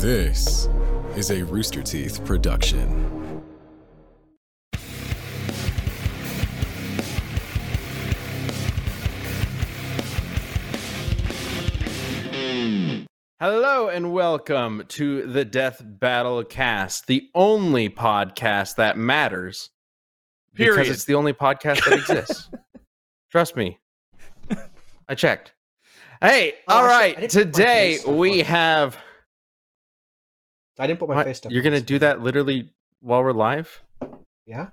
This is a Rooster Teeth production. Hello and welcome to the Death Battle Cast, the only podcast that matters. Period. Because it's the only podcast that exists. Trust me. I checked. Hey, Oh, all I should- right. I didn't put my Today we have. I didn't put my What? face down. You're gonna do that literally while we're live? Yeah.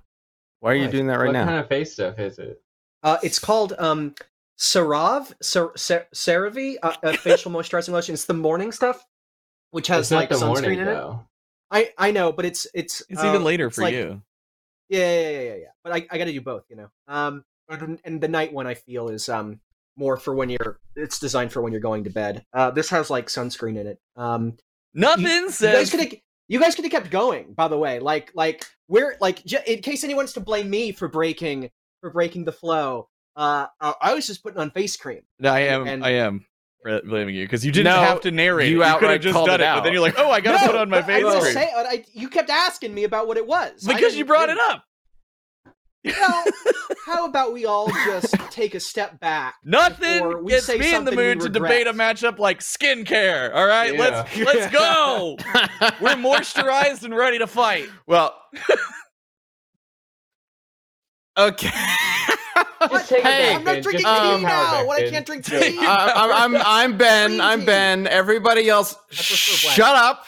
Why are you doing that right what now? What kind of face stuff is it? Uh, it's called um, Cerave, Cer- Cer- CeraVe, uh, uh, facial moisturizing lotion. It's the morning stuff, which has It's not like the sunscreen morning in it. I I know, but it's it's It's uh, even later it's for like- you. Yeah, yeah, yeah, yeah, yeah. But I, I got to do both, you know. Um, and, and the night one I feel is um more for when you're. It's designed for when you're going to bed. Uh, this has like sunscreen in it. Um, Nothing you, you guys says. could have you guys could have kept going by the way like like we're like j- in case anyone's to blame me for breaking for breaking the flow uh i I was just putting on face cream No, I am. and- I am blaming you because you didn't No, have to narrate. you. You could have just done it it, but then you're like, "Oh, I gotta No, put on my face I cream say- I, you kept asking me about what it was because you didn't- brought it up." Well, how about we all just take a step back Nothing we gets say me in the mood to debate a matchup like skincare. All right, Yeah. let's let's go. We're moisturized and ready to fight. well. okay. Just take it Hey, i'm not drinking Just tea um, now What i can't drink Just- tea I, I'm, I'm I'm Ben. Green I'm. Ben. Everybody else, prefer shut up.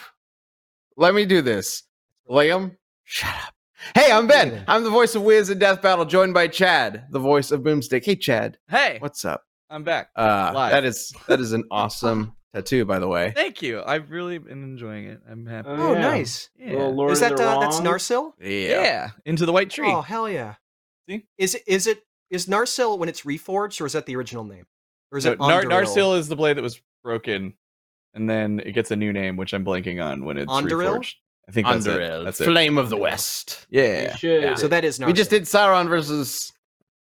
Let me do this. Liam, shut up. Hey, I'm Ben. I'm the voice of Wiz in Death Battle, joined by Chad, the voice of Boomstick. Hey, Chad, Hey, what's up? I'm back. Uh, Live. that is that is an awesome tattoo, by the way. Thank you. I've really been enjoying it. I'm happy. oh yeah. nice Yeah. Little Lord is of that the uh, that's Wrong. narsil yeah. Into the white tree. Oh hell yeah! See? Is it is it is Narsil when it's reforged, or is that the original name, or is No, it Nar- Anduril? Narsil is the blade that was broken, and then it gets a new name, which I'm blanking on when it's Anduril? reforged. I think that's Anduril, it. That's it. Flame of the West. Yeah. You. Yeah. So that is Narsil. We just did Sauron versus.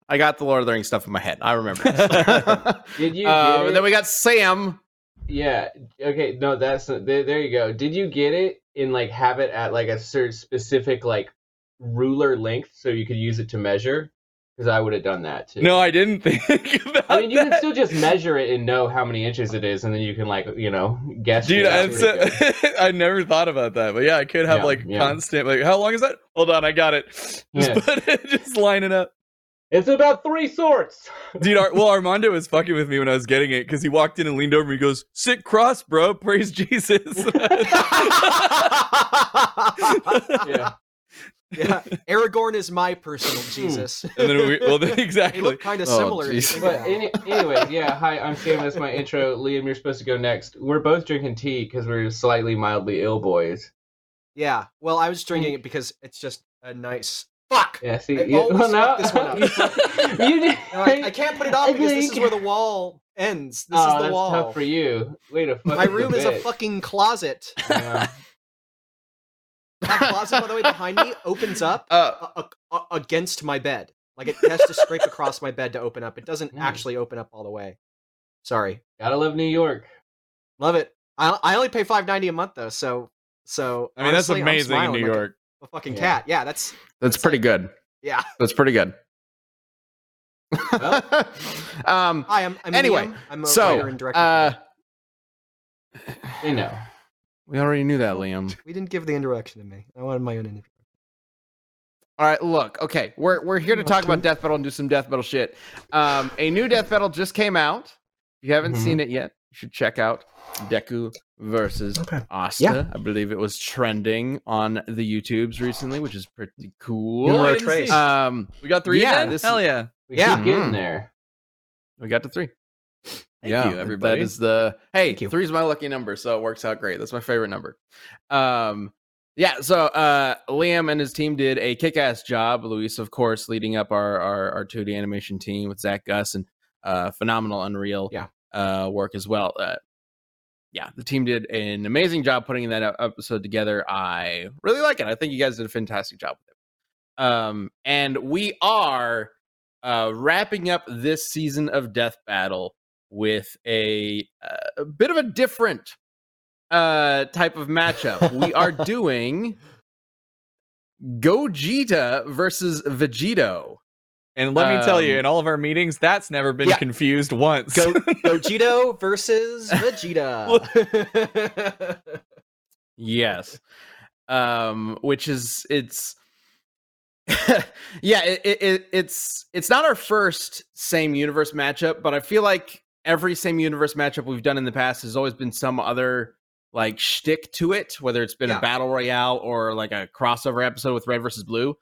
I got the Lord of the Rings stuff in my head. I remember. Did you? uh, get and then we got Sam. Yeah. Okay. No, that's there. There you go. Did you get it in like have it at like a certain specific like ruler length so you could use it to measure? Because I would have done that too. No, I didn't think about I mean, you that. can still just measure it and know how many inches it is, and then you can like you know guess. Dude, it out it's, pretty good. uh, I never thought about that, but yeah, I could have Yeah, like yeah. constant. Like, how long is that? Hold on, I got it. Just Yeah. it, just line it up. It's about three sorts. Dude, Ar- well, Armando was fucking with me when I was getting it because he walked in and leaned over me. He goes, "Sit cross, bro. Praise Jesus." yeah. Yeah, Aragorn is my personal hmm. Jesus. and then we, well, then, they exactly. look kind of Oh, similar. if you jeez. think But any, anyway, yeah. Hi, I'm Sam. That's my intro. Liam, you're supposed to go next. We're both drinking tea because we're slightly mildly ill boys. yeah, well, I was drinking it mm. because it's just a nice. Fuck. Yeah. See, I you, well, fuck this one up. you, you did. No, I, I can't put it off because this is where the wall ends. This oh, is the that's wall. tough for you. Wait a fucking My room is a fucking closet. Yeah. That closet, by the way, behind me opens up Uh, a- a- a- against my bed. Like it has to scrape across my bed to open up. It doesn't Mm. actually open up all the way. Sorry. Gotta love New York. Love it. I I only pay five ninety a month though, so so I mean, that's honestly, I'm amazing in smiling New like a- York. A, fucking Yeah. cat. Yeah, that's that's pretty good. yeah. That's pretty good. um. Hi, I'm, I'm Anyway, Liam. I'm a So, writer and director. uh, You know. We already knew that, Liam. we didn't give the introduction to me. I wanted my own introduction. All right, look. Okay, we're we're here to talk about death battle and do some death battle shit. Um, a new death battle just came out. If you haven't Mhm. seen it yet, you should check out Deku versus Okay. Asta. Yeah. I believe it was trending on the YouTubes recently, which is pretty cool. I Numero didn't tres. see. Um, we got three. yeah, Yeah, this hell yeah. We Yeah. keep getting Mhm. there. we got to three. Thank yeah, you, everybody. That is the hey. Three is my lucky number, so it works out great. That's my favorite number. Um, yeah. So uh, Liam and his team did a kick-ass job. Luis, of course, leading up our our, our 2D animation team with Zach Gus and uh, phenomenal Unreal Yeah. uh, work as well. Uh, yeah, the team did an amazing job putting that episode together. I really like it. I think you guys did a fantastic job with it. Um, and we are uh, wrapping up this season of Death Battle with a, uh, a bit of a different uh type of matchup. We are doing Gogeta versus Vegito. And let me tell you, Um, in all of our meetings, that's never been Yeah. confused once. Go Gogito versus Vegeta. Yes. Um, which is it's yeah, it, it, it it's it's not our first same universe matchup, but I feel like every same universe matchup we've done in the past has always been some other like shtick to it, whether it's been Yeah. a battle royale or like a crossover episode with red versus blue.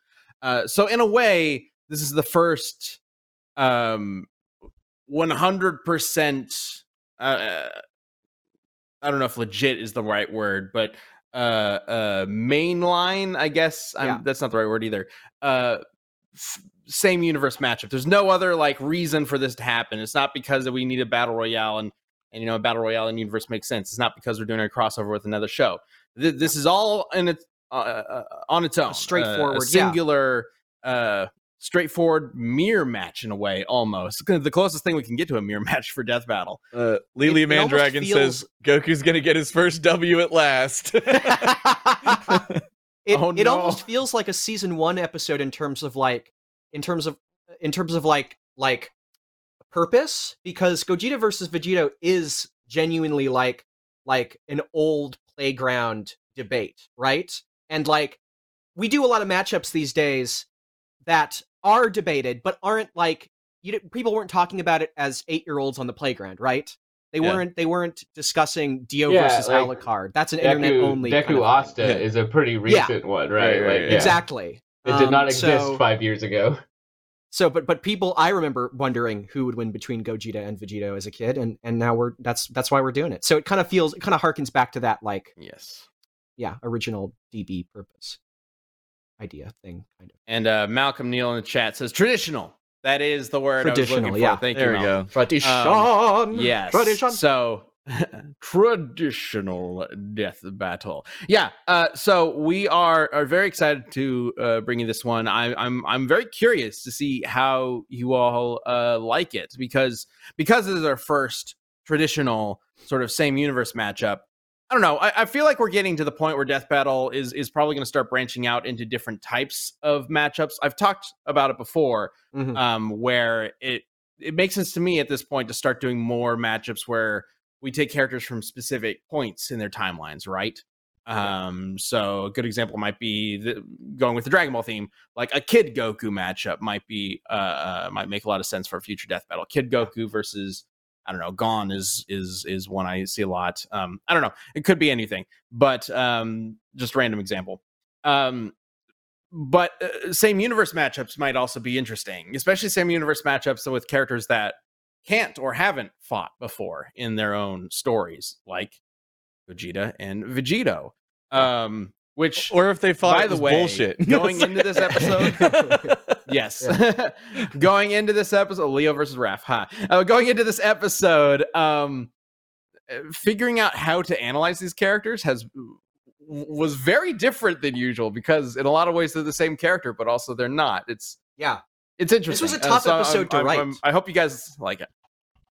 Uh, so in a way, this is the first um 100% uh, I don't know if legit is the right word, but uh uh mainline, I guess. Yeah. that's not the right word either. Uh f- same universe matchup. There's no other like reason for this to happen. It's not because that we need a battle royale and and you know a battle royale in universe makes sense. It's not because we're doing a crossover with another show. Th- this is all in its uh, uh, on its own, Uh, straightforward, a yeah. singular, uh, straightforward mirror match in a way, almost the closest thing we can get to a mirror match for Death Battle. Uh, Lily It- it almost Mandragon says Goku's gonna get his first W at last. it, Oh, it almost feels like a season one episode in terms of like in terms of in terms of like like purpose because Gogeta versus Vegito is genuinely like like an old playground debate, right? And like we do a lot of matchups these days that are debated but aren't like you d- people weren't talking about it as 8-year-olds on the playground, right? They Yeah. weren't they weren't discussing Dio Yeah, versus like, Alucard. That's an internet only Deku kind of. Asta Yeah. is a pretty recent one, right? Right, right, like, yeah. yeah. Exactly. It did Um, not exist so- five years ago. So, but but people, I remember wondering who would win between Gogeta and Vegito as a kid, and and now we're that's that's why we're doing it. So it kind of feels, it kind of harkens back to that like Yes. yeah original DB purpose idea thing kind of And uh, Malcolm Neal in the chat says traditional. That is the word I was Traditional, looking for. yeah. Thank there you. we Malcolm. go. tradition. Yes. tradition. So traditional death battle. Yeah. Uh, so we are are very excited to uh, bring you this one. I, I'm I'm very curious to see how you all uh, like it because because this is our first traditional sort of same universe matchup. I don't know. I, I feel like we're getting to the point where Death Battle is is probably going to start branching out into different types of matchups. I've talked about it before, Mhm. um, where it it makes sense to me at this point to start doing more matchups where we take characters from specific points in their timelines, right? Um, so a good example might be the, going with the Dragon Ball theme, like a Kid Goku matchup might be uh, uh might make a lot of sense for a future Death Battle. Kid Goku versus I don't know, Gon is is is one I see a lot. Um, I don't know, it could be anything, but um, just random example. Um, but uh, same universe matchups might also be interesting, especially same universe matchups with characters that can't or haven't fought before in their own stories, like Vegeta and Vegito. Um, which, Or if they fought, by the way, bullshit. going into this episode, yes, going into this episode, Leo versus Raph. Huh? Uh, going into this episode, um, uh, figuring out how to analyze these characters has was very different than usual because in a lot of ways they're the same character, but also they're not. It's yeah, it's interesting. This was a Uh, tough so I'm- episode to I'm- write. I'm- I hope you guys like it.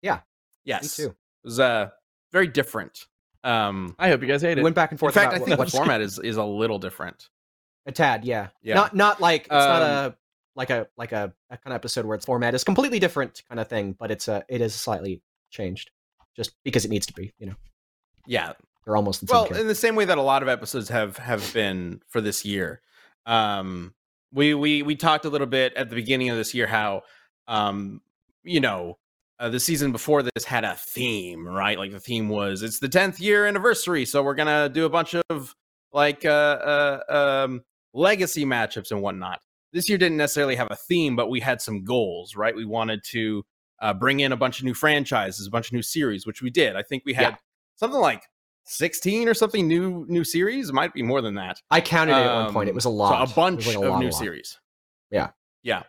Yeah. Yes. me too. It was uh very different. Um I hope you guys hate We it. went back and forth. in forth. fact, about I think the what's- format is is a little different. a tad, yeah, Yeah. Not not like it's not Um, a like a like a, a kind of episode where its format is completely different kind of thing, but it's a it is slightly changed just because it needs to be. You know, Yeah. they're almost the same. Well, character. in the same way that a lot of episodes have have been for this year. Um we we we talked a little bit at the beginning of this year how um you know uh, the season before this had a theme, right? Like the theme was it's the 10th year anniversary, so we're going to do a bunch of like uh, uh um legacy matchups and whatnot. This year didn't necessarily have a theme, but we had some goals, right? We wanted to uh, bring in a bunch of new franchises, a bunch of new series, which we did. I think we had Yeah. something like 16 or something new new series. It might be more than that. I counted it at one point. It Um, was a so lot. a bunch like a of lot, new lot. series. Yeah. Yeah.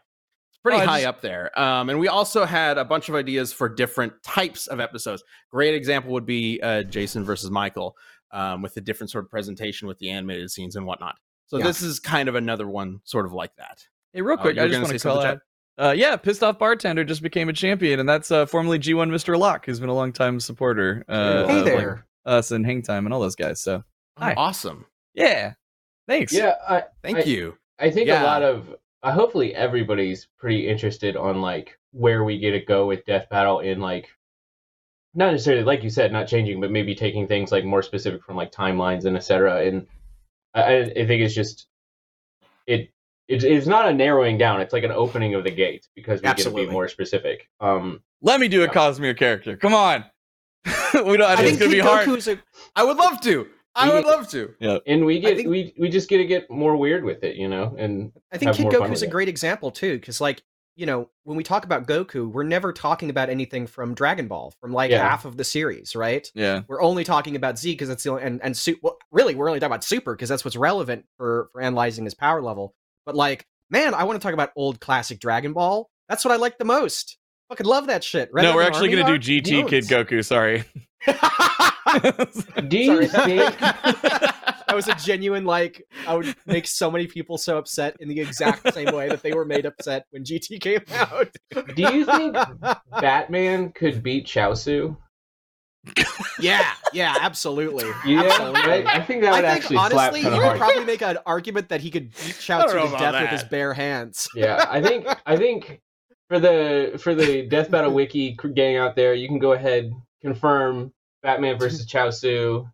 It's pretty Oh, high just- up there. Um, and we also had a bunch of ideas for different types of episodes. Great example would be uh, Jason versus Michael um, with a different sort of presentation with the animated scenes and whatnot. So Yeah. this is kind of another one sort of like that. Hey, real Uh, quick, you I just want to say call something, out. Uh, yeah, pissed off bartender just became a champion, and that's uh, formerly G1 Mr. Locke, who's been a long time supporter. Uh, Hey of, there. Us and Hang Time and all those guys. So Hi. Awesome. yeah, thanks. Yeah, I Thank I- you. I think Yeah. a lot of uh, hopefully everybody's pretty interested on like where we get to go with Death Battle in like not necessarily like you said, not changing, but maybe taking things like more specific from like timelines and etc. And I, I I think it's just it, it it's not a narrowing down; it's like an opening of the gate because we get to Absolutely. be more specific. Um, Let me do a Yeah. Cosmere character. Come on. we don't. I I think think it's gonna be Kid hard. Goku is a I would love to. I would love to. Yeah. And we get think- we we just get to get more weird with it, you know. And I think Kid more fun Goku's a great example too, because like you know when we talk about Goku, we're never talking about anything from Dragon Ball, from like Yeah. half of the series, right? Yeah. We're only talking about Z because that's the only, and and Su- well, really we're only talking about Super because that's what's relevant for for analyzing his power level. But like, man, I want to talk about old classic Dragon Ball. That's what I like the most. Fucking love that shit. Red no, we're actually gonna do GT Kid Goku. Sorry. do you Sorry. think that was a genuine like I would make so many people so upset in the exact same way that they were made upset when GT came out. do you think Batman could beat Chaozu? yeah, yeah, absolutely. Yeah, absolutely. I, I think that would I think actually honestly, slap you would probably make an argument that he could beat Chaozu to about death with his bare hands. yeah, I think I think for the for the Death Battle Wiki gang out there, you can go ahead confirm Batman versus Chaozu.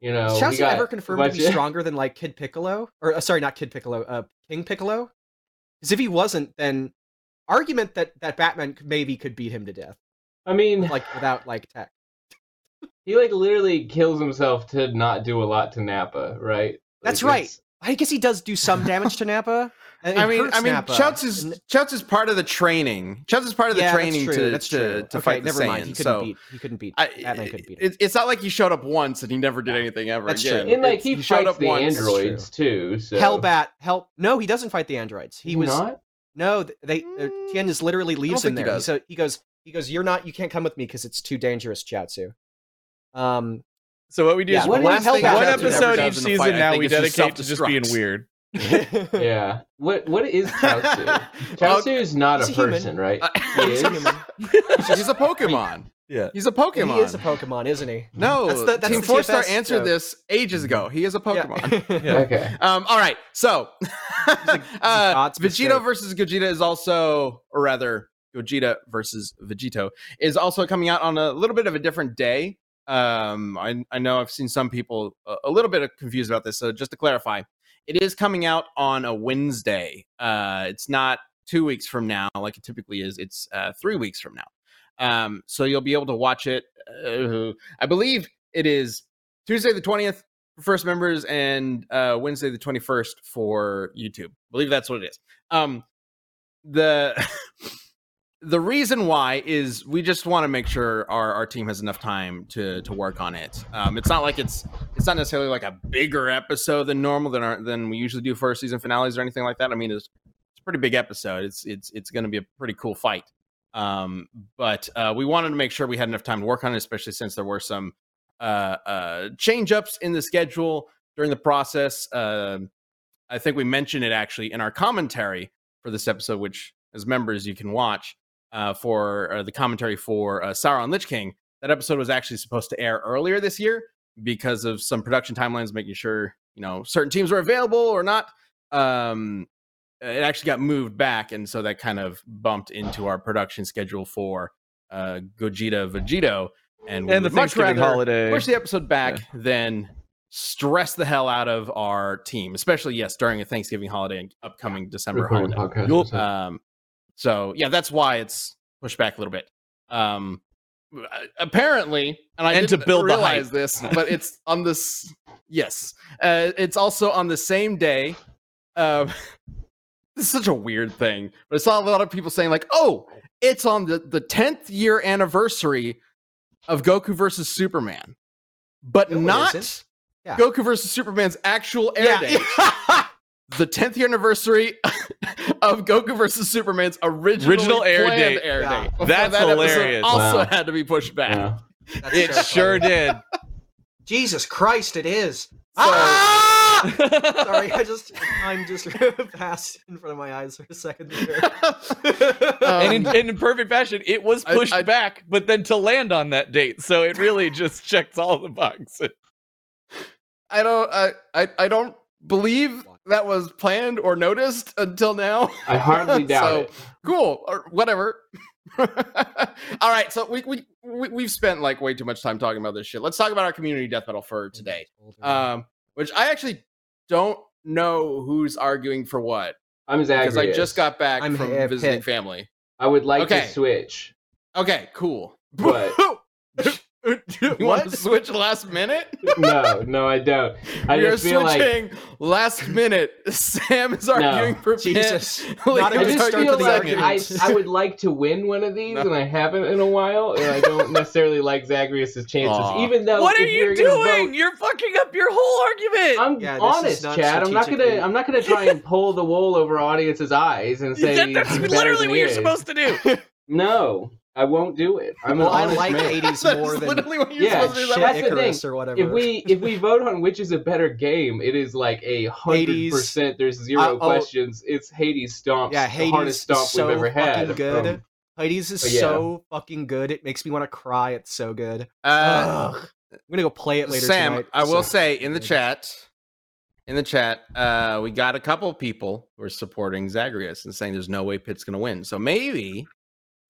You know, Is Chaozu ever confirmed to be of- stronger than like Kid Piccolo? Or uh, sorry, not Kid Piccolo, uh, King Piccolo? Because if he wasn't, then argument that that Batman maybe could beat him to death, I mean, like without like tech. he like literally kills himself to not do a lot to Nappa, right? That's Like, right. it's- I guess he does do some damage to Nappa. And I mean, hurts I mean, Nappa. Chouts is And- Chouts is part of the training. Chouts is part of the yeah, training that's true. to that's to, true. to okay, fight the never mind. He Saiyans. couldn't So beat. He couldn't beat. I, Batman couldn't beat him. it, it's not like he showed up once and he never did anything ever That's again. true. And like It's- he, showed up the once. androids too. So Hellbat, help! No, he doesn't fight the androids. He Does was not. no. They uh, Mm, Tien is literally leaves him think he there. So he goes. He goes. You're not. You can't come with me because it's too dangerous, Chiatsu. Um. So what we do Yeah, is what one, is Hellbat one episode each in fight, season now we dedicate to just being weird. Yeah. What what is Chaozu? Chaozu is not He's a a human. person, right? Uh, He He's is? a human. He's a Pokemon. Yeah. He's a Pokemon. He is a Pokemon, isn't he? No, That's the- that's Team the Four Star answered joke. this ages ago. He is a Pokemon. Yeah. Okay. Um, all right, so like- uh, God's Vegeta versus Gogeta is also, or rather, Gogeta versus Vegito is also coming out on a little bit of a different day. Um, I, I know I've seen some people a, a little bit confused about this, so just to clarify, it is coming out on a Wednesday. Uh, it's not two weeks from now like it typically is. It's uh, three weeks from now. Um, so you'll be able to watch it. Uh, I believe it is Tuesday the twentieth for first members and uh, Wednesday the 21st for YouTube. I believe that's what it is. Um, the the reason why is we just want to make sure our, our team has enough time to to work on it. Um, it's not like it's it's not necessarily like a bigger episode than normal than our, than we usually do for season finales or anything like that. I mean, it's it's a pretty big episode. It's it's it's going to be a pretty cool fight. Um, but uh, we wanted to make sure we had enough time to work on it, especially since there were some uh, uh, change ups in the schedule during the process. Um I think we mentioned it actually in our commentary for this episode, which as members you can watch uh, for uh, the commentary for uh, Sauron Lich King. That episode was actually supposed to air earlier this year because of some production timelines, making sure you know certain teams were available or not. Um, it actually got moved back, and so that kind of bumped into our production schedule for uh, Gogeta Vegito. And, And the Thanksgiving rather holiday. push the episode back than stress the hell out of our team, especially yes during a Thanksgiving holiday and upcoming December Recording holiday. podcast. Um, so yeah, that's why it's pushed back a little bit. Um, apparently, and I And to didn't build realize hype. this, but it's on this. Yes, uh, it's also on the same day. Um, this is such a weird thing, but I saw a lot of people saying like, "Oh, it's on the the tenth year anniversary of Goku versus Superman," but No, not isn't. Yeah. Goku versus Superman's actual air Yeah. date. the 10th year anniversary of Goku versus Superman's original Original air date. air Yeah. date. Before That's that hilarious. Also Wow. had to be pushed back. Yeah. It so sure did. Jesus Christ, it is. So- ah! Sorry, I just I'm just passed in front of my eyes for a second there. and in, in perfect fashion, it was I- pushed I- back, but then to land on that date. So it really just checks all the boxes. I don't. I, I I don't believe that was planned or noticed until now. I hardly doubt So, it. Cool or whatever. All right, so we, we we we've spent like way too much time talking about this shit. Let's talk about our community death battle for today. Um, which I actually don't know who's arguing for what I'm because I just got back I'm from visiting Hip. family. I would like Okay. to switch. Okay, cool. But- you want to switch last minute? No, no, I don't. I we are just feel like switching last minute. Sam is arguing for Jesus. Not I just start arguing to feel the like I. I would like to win one of these, No. and I haven't in a while, and I don't necessarily like Zagreus' chances. Aw. Even though, what are you doing? vote- You're fucking up your whole argument. I'm Yeah, this is honest, not Chad. I'm not gonna. I'm not gonna try and pull the wool over audience's eyes and say That- that's literally what you're supposed to do. No, I won't do it. I'm well, an I honest like man. Hades That's more than literally what you're Yeah, supposed to do. shit that's the Icarus or whatever. If we if we vote on which is a better game, it is like a hundred percent. There's zero Uh, oh. questions. It's Hades stomps. yeah, the Hades hardest is stomp so we've ever had. fucking good. from- Hades is yeah. so fucking good. It makes me want to cry. It's so good. Uh, Ugh. I'm gonna go play it later Sam, tonight. I will So say in the good. chat, in the chat, uh, we got a couple people who are supporting Zagreus and saying there's no way Pit's gonna win. So maybe,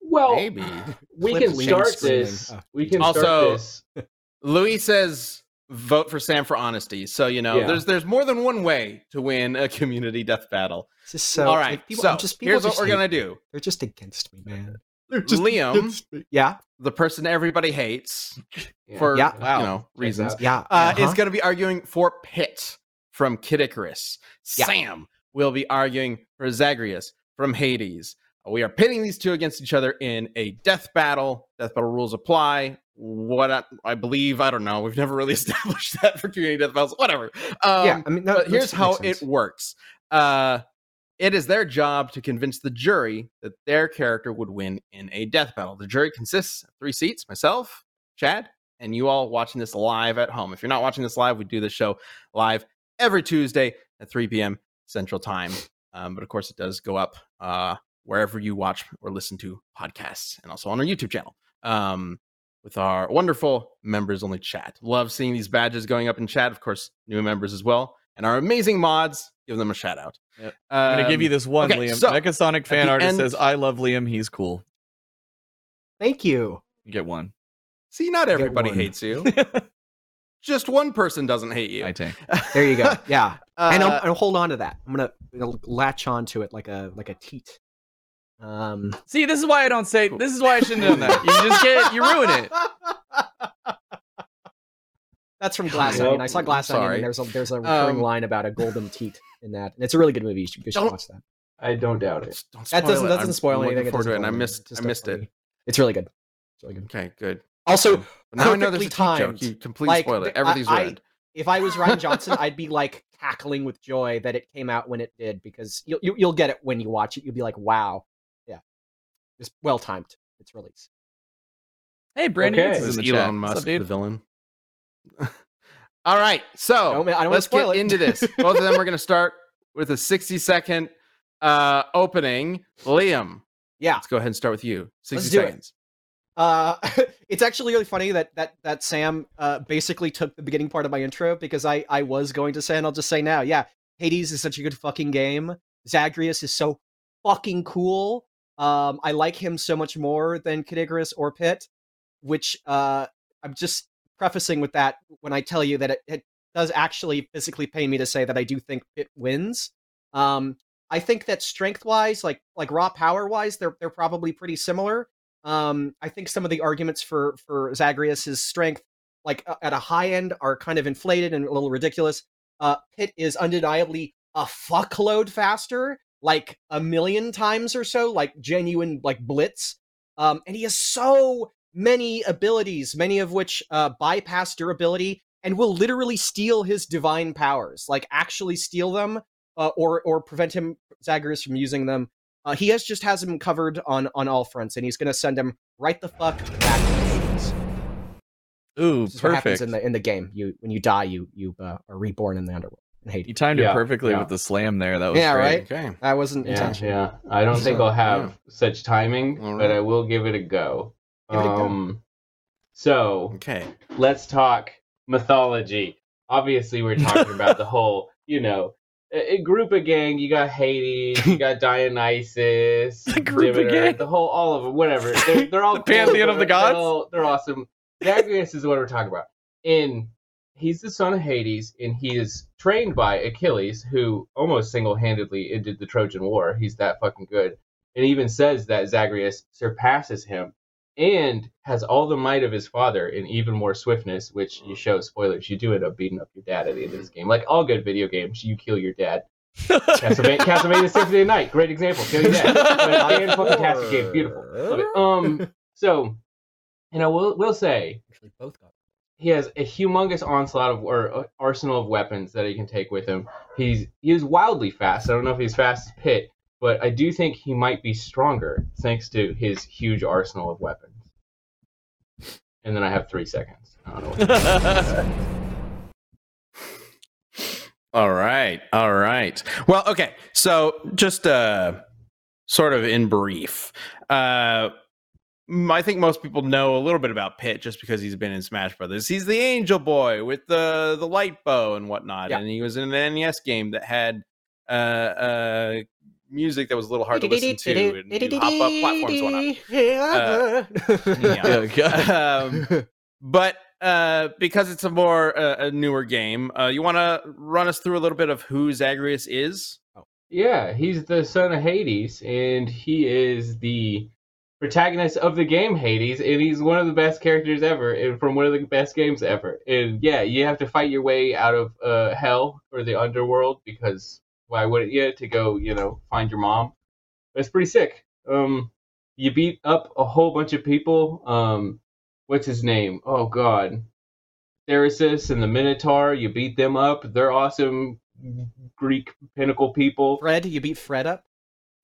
well, maybe we Clip can start screaming. this. Oh. We can Also- start this. Louis says vote for Sam for honesty. So you know, Yeah. there's there's more than one way to win a community death battle. It's just so. All right, like, people, so I'm just here's what we're hate gonna me. do. They're just against me, man. Liam, Yeah, the person everybody hates Yeah. for Yeah. Wow. you know reasons, out. yeah. uh, is uh-huh. going to be arguing for Pit from Kid Icarus. Yeah. Sam will be arguing for Zagreus from Hades. We are pitting these two against each other in a death battle. Death battle rules apply. What I, I believe, I don't know. We've never really established that for community death battles. Whatever. Um, yeah, I mean, that, here's how makes it works. Uh, it is their job to convince the jury that their character would win in a death battle. The jury consists of three seats: myself, Chad, and you all watching this live at home. If you're not watching this live, we do this show live every Tuesday at 3 p.m. Central Time. Um, but of course, it does go up uh, wherever you watch or listen to podcasts, and also on our YouTube channel. Um, with our wonderful members only chat. Love seeing these badges going up in chat. Of course, new members as well. And our amazing mods, give them a shout out. Yep. I'm gonna give you Um, this one, okay, Liam. so, Mechasonic fan artist end- says, "I love Liam. He's cool." Thank you. You get one. See, not everybody hates you. Just one person doesn't hate you. I take. There you go. Yeah, and Uh, I'll, I'll hold on to that. I'm gonna, gonna latch on to it like a like a teat. Um, See, this is why I don't say. This is why I shouldn't have done that. You just get, you ruin it. That's from Glass Onion. I saw Glass Onion, sorry. and there's a there's a recurring Um, line about a golden teat in that, and it's a really good movie. You should, you should watch that. I don't doubt it. Don't That doesn't it. that doesn't I'm spoil looking anything. It forward to doesn't it, and I missed. anything. I missed it. it. It's really good. It's really good. Okay, good. Also, But now I know there's a perfectly cheap joke. timed. You completely Like, spoiled it. Everything's I- I- ruined. if I was Rian Johnson, I'd be like cackling with joy that it came out when it did because you'll you, you'll get it when you watch it. You'll be like, wow, yeah, it's well timed. Its release. Hey, Brandon Okay. Yates This is is in the Elon chat. Musk, up, the villain. All right, so I don't, I don't want to let's get it. into this. Both of them are going to start with a 60 second uh, opening. Liam, yeah, let's go ahead and start with you. 60 Let's do it. seconds. Uh, it's actually really funny that that that Sam uh, basically took the beginning part of my intro because I I was going to say and I'll just say now, yeah, Hades is such a good fucking game. Zagreus is so fucking cool. Um, I like him so much more than Kid Icarus or Pit, which uh, I'm just prefacing with that when I tell you that it, it does actually physically pain me to say that I do think Pit wins. Um, I think that strength wise, like like raw power wise, they're they're probably pretty similar. Um, I think some of the arguments for for Zagreus's strength, like uh, at a high end, are kind of inflated and a little ridiculous. Uh, Pit is undeniably a fuckload faster, like a million times or so, like genuine like blitz. Um, and he has so many abilities, many of which uh, bypass durability and will literally steal his divine powers, like actually steal them uh, or or prevent him Zagreus from using them. Uh, he has just has him covered on on all fronts, and he's going to send him right the fuck back. Ooh, is what happens perfect. in the in the game. You when you die, you you uh, are reborn in the underworld. And hate. You timed it perfectly yeah. with the slam there. That was Yeah, great. right? Okay. I wasn't Yeah, intentional. yeah. I don't think I'll have Yeah. such timing, All but. I will give it a go. Give it a go. um, so Okay. let's talk mythology. Obviously, we're talking about the whole, you know, a, a group of gang. You got Hades, you got Dionysus, A group of Demeter, gang? the whole, all of them, whatever. They're, they're all The pantheon of the they're gods? all- They're awesome. Zagreus is what we're talking about. And he's the son of Hades, and he is trained by Achilles, who almost single-handedly ended the Trojan War. He's that fucking good. And even says that Zagreus surpasses him and has all the might of his father and even more swiftness, which you show spoilers. You do end up beating up your dad at the end of this game. Like all good video games, you kill your dad. Castlevania, Castlevania Symphony of the Night, great example. Kill your dad. And fucking fantastic game, beautiful. Love it. Um, so, you know, we'll we'll say Actually, both got. He has a humongous onslaught of or uh, arsenal of weapons that he can take with him. He's he is wildly fast. I don't know if he's fast as Pit, but I do think he might be stronger thanks to his huge arsenal of weapons. And then I have three seconds. All right. All right. Well, okay. So just uh sort of in brief. Uh I think most people know a little bit about Pit just because he's been in Smash Brothers. He's the angel boy with the the light bow and whatnot. Yeah. And he was in an NES game that had uh uh music that was a little hard to listen to and hop up platforms and whatnot. Yeah. Yeah, um, but uh, because it's a more uh, a newer game, uh, you want to run us through a little bit of who Zagreus is? yeah, he's the son of Hades, and he is the protagonist of the game Hades, and he's one of the best characters ever, and from one of the best games ever. And yeah, you have to fight your way out of uh, hell or the underworld because why wouldn't you to go, you know, find your mom? It's pretty sick. Um, you beat up a whole bunch of people. Um, what's his name? Oh God, Theseus and the Minotaur. You beat them up. They're awesome Greek pinnacle people. Fred, you beat Fred up.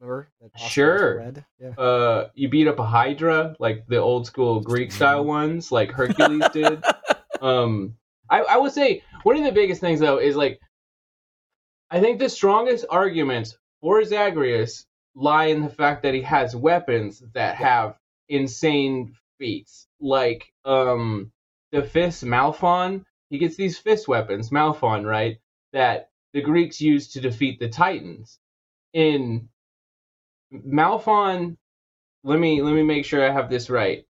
Remember? Sure. Yeah. Uh, you beat up a Hydra, like the old school Greek style ones, like Hercules did. Um, I, I would say one of the biggest things though is like, I think the strongest arguments for Zagreus lie in the fact that he has weapons that have insane feats, like um the fist Malphon. He gets these fist weapons, Malphon, right? That the Greeks used to defeat the Titans. In Malphon, let me let me make sure I have this right.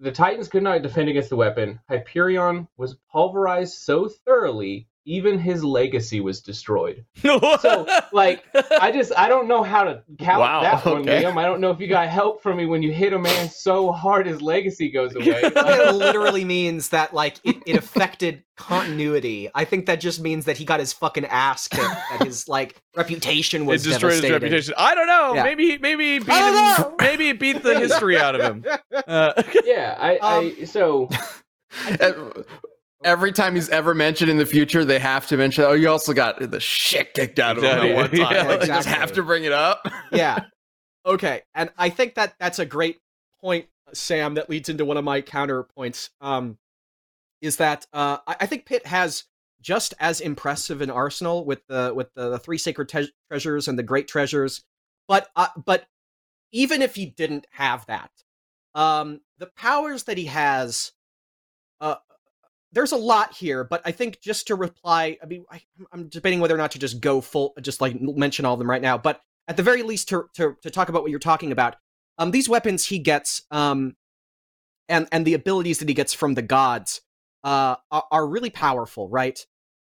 The Titans could not defend against the weapon. Hyperion was pulverized so thoroughly, even his legacy was destroyed. So, like, I just I don't know how to count Wow, that one, okay. Liam. I don't know if you got help from me when you hit a man so hard his legacy goes away. it literally means that like it, it affected continuity. I think that just means that he got his fucking ass kicked. That his like reputation it was destroyed his reputation. I don't know. Yeah. Maybe maybe it beat him- maybe it beat the history out of him. Uh, yeah, I, I so Every time he's ever mentioned in the future, they have to mention. Oh, you also got the shit kicked out of him Exactly. at one time. Yeah, like, you just have to bring it up. yeah. Okay, and I think that that's a great point, Sam. That leads into one of my counterpoints. Um, is that uh, I, I think Pit has just as impressive an arsenal with the with the, the three sacred te- treasures and the great treasures, but uh, but even if he didn't have that, um, the powers that he has, there's a lot here. But I think just to reply, I mean, I, I'm debating whether or not to just go full, just like mention all of them right now. But at the very least, to to, to talk about what you're talking about, um, these weapons he gets, um, and and the abilities that he gets from the gods, uh, are, are really powerful, right?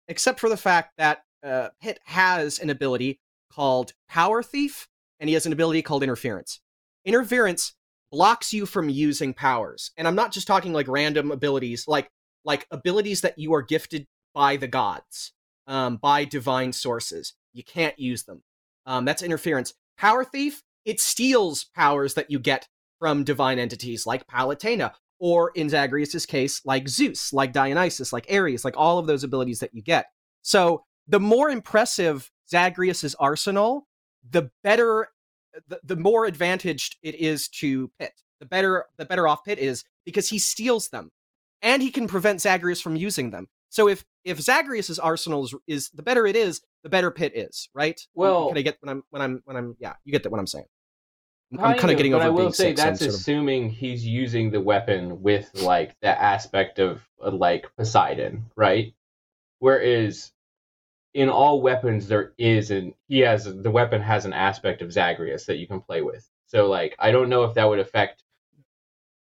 Except for the fact that uh, Pit has an ability called Power Thief, and he has an ability called Interference. Interference blocks you from using powers, and I'm not just talking like random abilities, like like abilities that you are gifted by the gods, um, by divine sources. You can't use them. Um, that's interference. Power Thief, it steals powers that you get from divine entities like Palutena, or in Zagreus' case, like Zeus, like Dionysus, like Ares, like all of those abilities that you get. So the more impressive Zagreus' arsenal, the better, the, the more advantaged it is to Pit. The better, the better off Pit is because he steals them, and he can prevent Zagreus from using them. So if if Zagreus's arsenal is, is the better it is, the better Pit is, right? Well- can I get when I'm when I'm when I'm yeah, you get that what I'm saying. I'm, Kind kind of getting but over I will say I'm that's sort of- assuming he's using the weapon with like the aspect of uh, like Poseidon, right? Whereas in all weapons there is an he has the weapon has an aspect of Zagreus that you can play with. So like I don't know if that would affect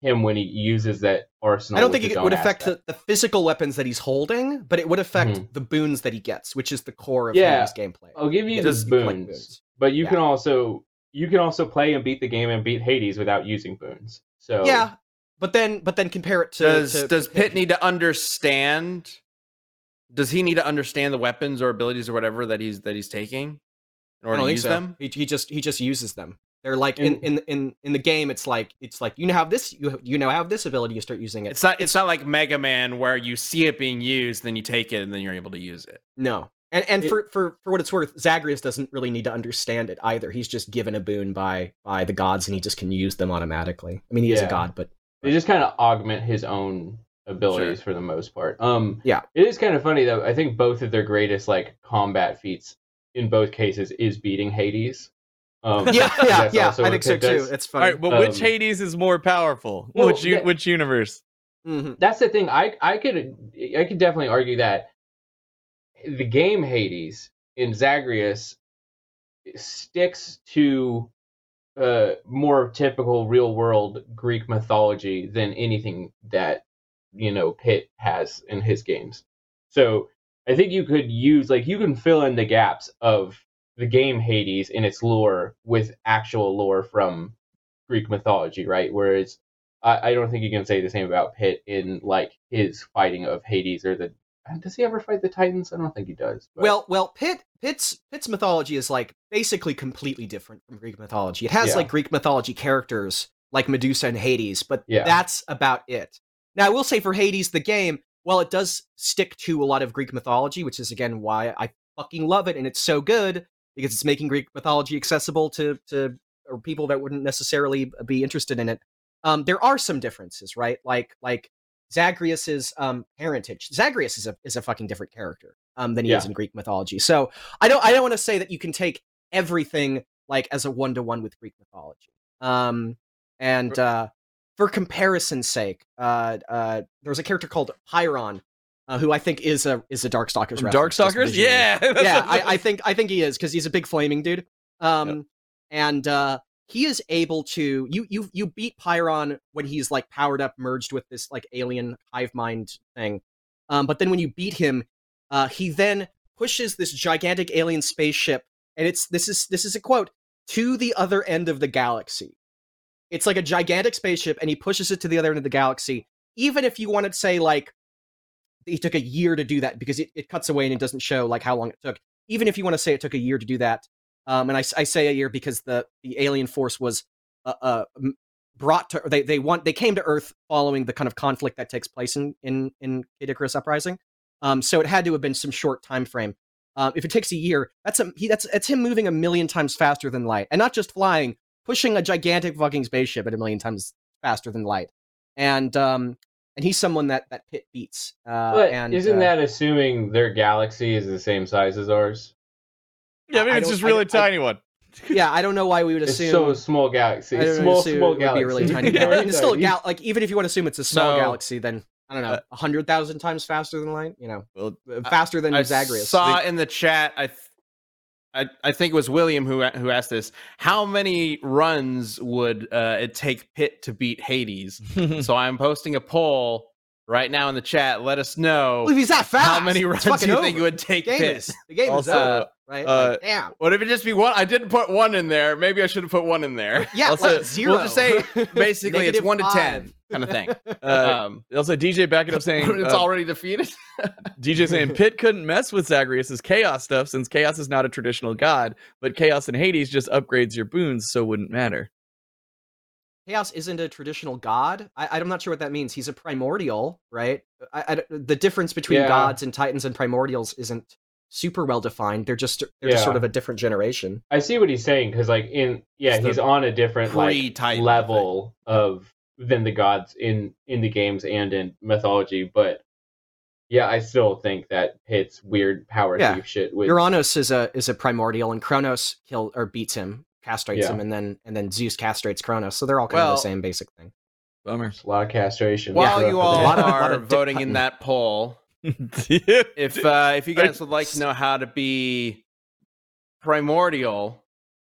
him when he uses that arsenal. I don't think it would affect the, the physical weapons that he's holding, but it would affect mm-hmm. the boons that he gets, which is the core of Yeah. Hades gameplay. I'll give you Yeah, the just collect boons, but you Yeah. can also you can also play and beat the game and beat Hades without using boons. So Yeah, but then but then compare it to does to- does to Pit need to understand? Does he need to understand the weapons or abilities or whatever that he's that he's taking in I order don't to think use so. them? He, he just he just uses them. They're like in, in in in the game. It's like it's like you now have this you you now have this ability. You start using it. It's not. It's not like Mega Man where you see it being used, then you take it, and then you're able to use it. No. And and It- for, for for what it's worth, Zagreus doesn't really need to understand it either. He's just given a boon by by the gods and he just can use them automatically. I mean he is a Yeah. god, but they just kind of augment his own abilities Sure. for the most part. Um, Yeah. it is kind of funny though. I think both of their greatest like combat feats in both cases is beating Hades. Um, yeah, yeah, yeah. I think so too. does. It's All funny. right, but which Um, Hades is more powerful? well, which u- that- which universe? Mhm. That's the thing. I I could I could definitely argue that the game Hades in Zagreus sticks to uh, more typical real world Greek mythology than anything that you know Pit has in his games. So I think you could use like you can fill in the gaps of the game Hades in its lore with actual lore from Greek mythology, right? Whereas I, I don't think you can say the same about Pit in like his fighting of Hades or the. Does he ever fight the Titans? I don't think he does. but- Well, well, Pit Pit's Pit's mythology is like basically completely different from Greek mythology. It has Yeah. like Greek mythology characters like Medusa and Hades, but Yeah. that's about it. Now, I will say for Hades, the game, while it does stick to a lot of Greek mythology, which is again why I fucking love it, and it's so good because it's making Greek mythology accessible to to or people that wouldn't necessarily be interested in it. Um, there are some differences, right? Like like Zagreus's um, parentage. Zagreus is a is a fucking different character um, than he is in Greek mythology. So I don't I don't want to say that you can take everything like as a one to one with Greek mythology. Um, and uh, for comparison's sake, uh, uh, there was a character called Pyron, uh, who I think is a is a Darkstalkers. Darkstalkers? Yeah. yeah, I, I think I think he is because he's a big flaming dude. Um, and uh, he is able to you you you beat Pyron when he's like powered up, merged with this like alien hive mind thing. Um, but then when you beat him, uh, he then pushes this gigantic alien spaceship, and it's this is this is a quote to the other end of the galaxy. It's like a gigantic spaceship, and he pushes it to the other end of the galaxy. Even if you wanted to say like he took a year to do that because it, it cuts away and it doesn't show like how long it took. Even if you want to say it took a year to do that, um, and I say a year because the the alien force was uh, uh brought to they they want they came to Earth following the kind of conflict that takes place in in in Kid Icarus Uprising. Um, so it had to have been some short time frame. Um, if it takes a year, that's a he that's it's him moving a million times faster than light, and not just flying, pushing a gigantic fucking spaceship at a million times faster than light. And um, and he's someone that that Pit beats. Uh, but and isn't uh, that assuming their galaxy is the same size as ours? yeah, maybe I it's just I- really I- tiny one. yeah, I don't know why we would assume. It's assume. so small galaxy. Small, small it would galaxy. be a really tiny Yeah, galaxy. And it's still a Tiny. gal. Like even if you want to assume it's a small So- galaxy, then I don't know, Uh, a hundred thousand times faster than light. You know, Well, uh, faster than I Zagreus. saw in the chat. I, th- I, I think it was William who who asked this. How many runs would uh, it take Pit to beat Hades? so I'm posting a poll right now in the chat. Let us know Well, if he's that fast, how many runs do fucking you think it would take The Pit. is the game Also, is over, right? uh, like, damn. What if it just be one? I didn't put one in there. Maybe I should have put one in there. Yeah, also, like zero. We'll just say basically it's Negative one to ten kind of thing. uh, um, also, DJ backing up saying it's uh, already defeated. DJ saying Pit couldn't mess with Zagreus's chaos stuff since chaos is not a traditional god, but chaos in Hades just upgrades your boons, so wouldn't matter. Chaos isn't a traditional god. I, I'm not sure what that means. He's a primordial, right? I, I- the difference between Yeah. gods and titans and primordials isn't super well defined. They're just they're just sort of a different generation. I see what he's saying because, like, in yeah, It's he's on a different like pre-Titan level of than the gods in in the games and in mythology. But yeah, I still think that Pit's weird power Yeah. thief shit was Uranus is a is a primordial, and Kronos kill or beats him, castrates Yeah. him, and then and then Zeus castrates Kronos. So they're all kind of the same basic thing. Bummer. a lot of castration. While Yeah. you all A are lot of voting in that poll, if if uh, if you guys would like to know how to be primordial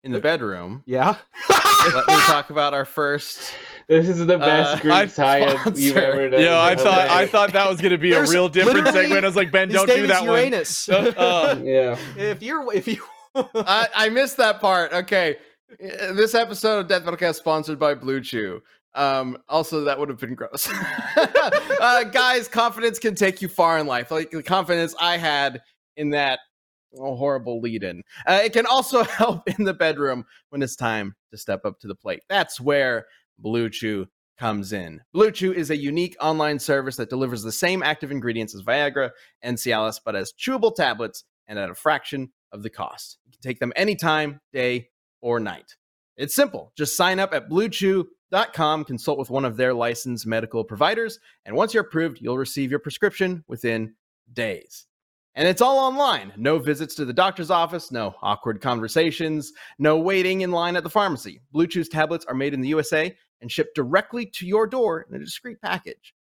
in the bedroom, Yeah. let me talk about our first. This is the best Uh, Greek I- science you've ever done. Yo, I thought I thought that was gonna be a real different segment. I was like, Ben, don't do that one. Uranus. Uh, uh. Yeah. if you're if you I, I missed that part. Okay, Uh, this episode of Death Battle Cast sponsored by Blue Chew. Um, also, that would have been gross. uh, guys, confidence can take you far in life. Like the confidence I had in that oh, horrible lead-in. Uh, it can also help in the bedroom when it's time to step up to the plate. That's where Blue Chew comes in. Blue Chew is a unique online service that delivers the same active ingredients as Viagra and Cialis, but as chewable tablets and at a fraction of the cost. You can take them anytime, day or night. It's simple. Just sign up at bluechew.com, consult with one of their licensed medical providers, and once you're approved, you'll receive your prescription within days. And it's all online. No visits to the doctor's office, no awkward conversations, no waiting in line at the pharmacy. Blue Chew's tablets are made in the USA and shipped directly to your door in a discreet package.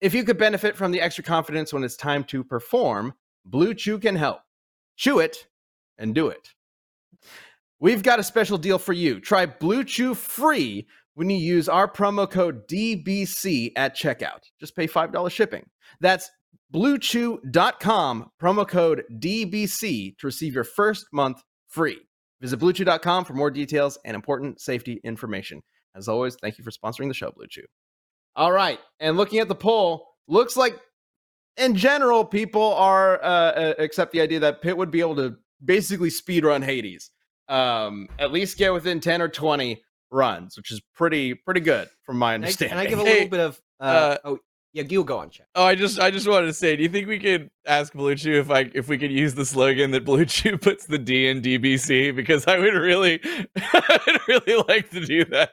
If you could benefit from the extra confidence when it's time to perform, Blue Chew can help. Chew it and do it. We've got a special deal for you. Try Blue Chew free when you use our promo code DBC at checkout. Just pay $5 shipping. That's bluechew.com, promo code DBC to receive your first month free. Visit bluechew.com for more details and important safety information. As always, thank you for sponsoring the show, Blue Chew. All right, and looking at the poll, looks like in general people are uh, uh, accept the idea that Pit would be able to basically speed run Hades, um, at least get within ten or twenty runs, which is pretty pretty good from my I, understanding. can I give a Hey, little bit of uh, uh, oh yeah, you go on, chat. Oh, I just I just wanted to say, do you think we could ask Blue Chew if I if we could use the slogan that Blue Chew puts the D in DBC? Because I would really I would really like to do that.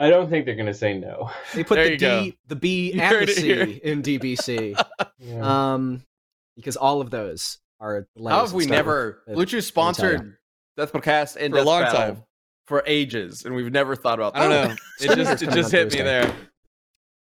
I don't think they're gonna say no. They put There the you go. The B, You and the C here. in DBC. Yeah. um, because all of those are How have we start never? with- sponsored Death Podcast and For a long Battle time. for ages, and we've never thought about. that. I don't know. It just it just on hit me there.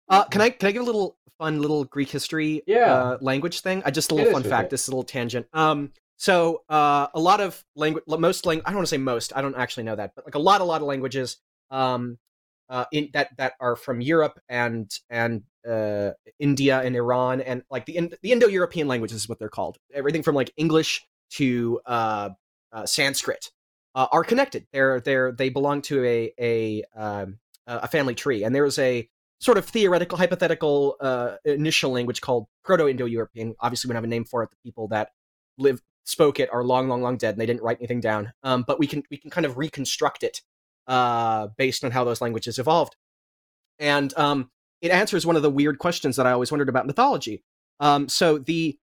Uh, can I can I give a little fun little Greek history Yeah. uh, language thing? I just a little us fun fact. it. This is a little tangent. Um, so uh, a lot of language, most lang- I don't want to say most. I don't actually know that, but like a lot, a lot of languages, um, uh, in that that are from Europe and and uh, India and Iran and like the the Indo-European languages is what they're called. Everything from like English to uh, uh, Sanskrit uh, are connected. They're they're they belong to a a um, a family tree, and there is a sort of theoretical, hypothetical uh, initial language called Proto-Indo-European. Obviously, we don't have a name for it. The people that live spoke it are long, long, long dead, and they didn't write anything down. Um, but we can we can kind of reconstruct it uh, based on how those languages evolved, and um, it answers one of the weird questions that I always wondered about mythology. Um, so the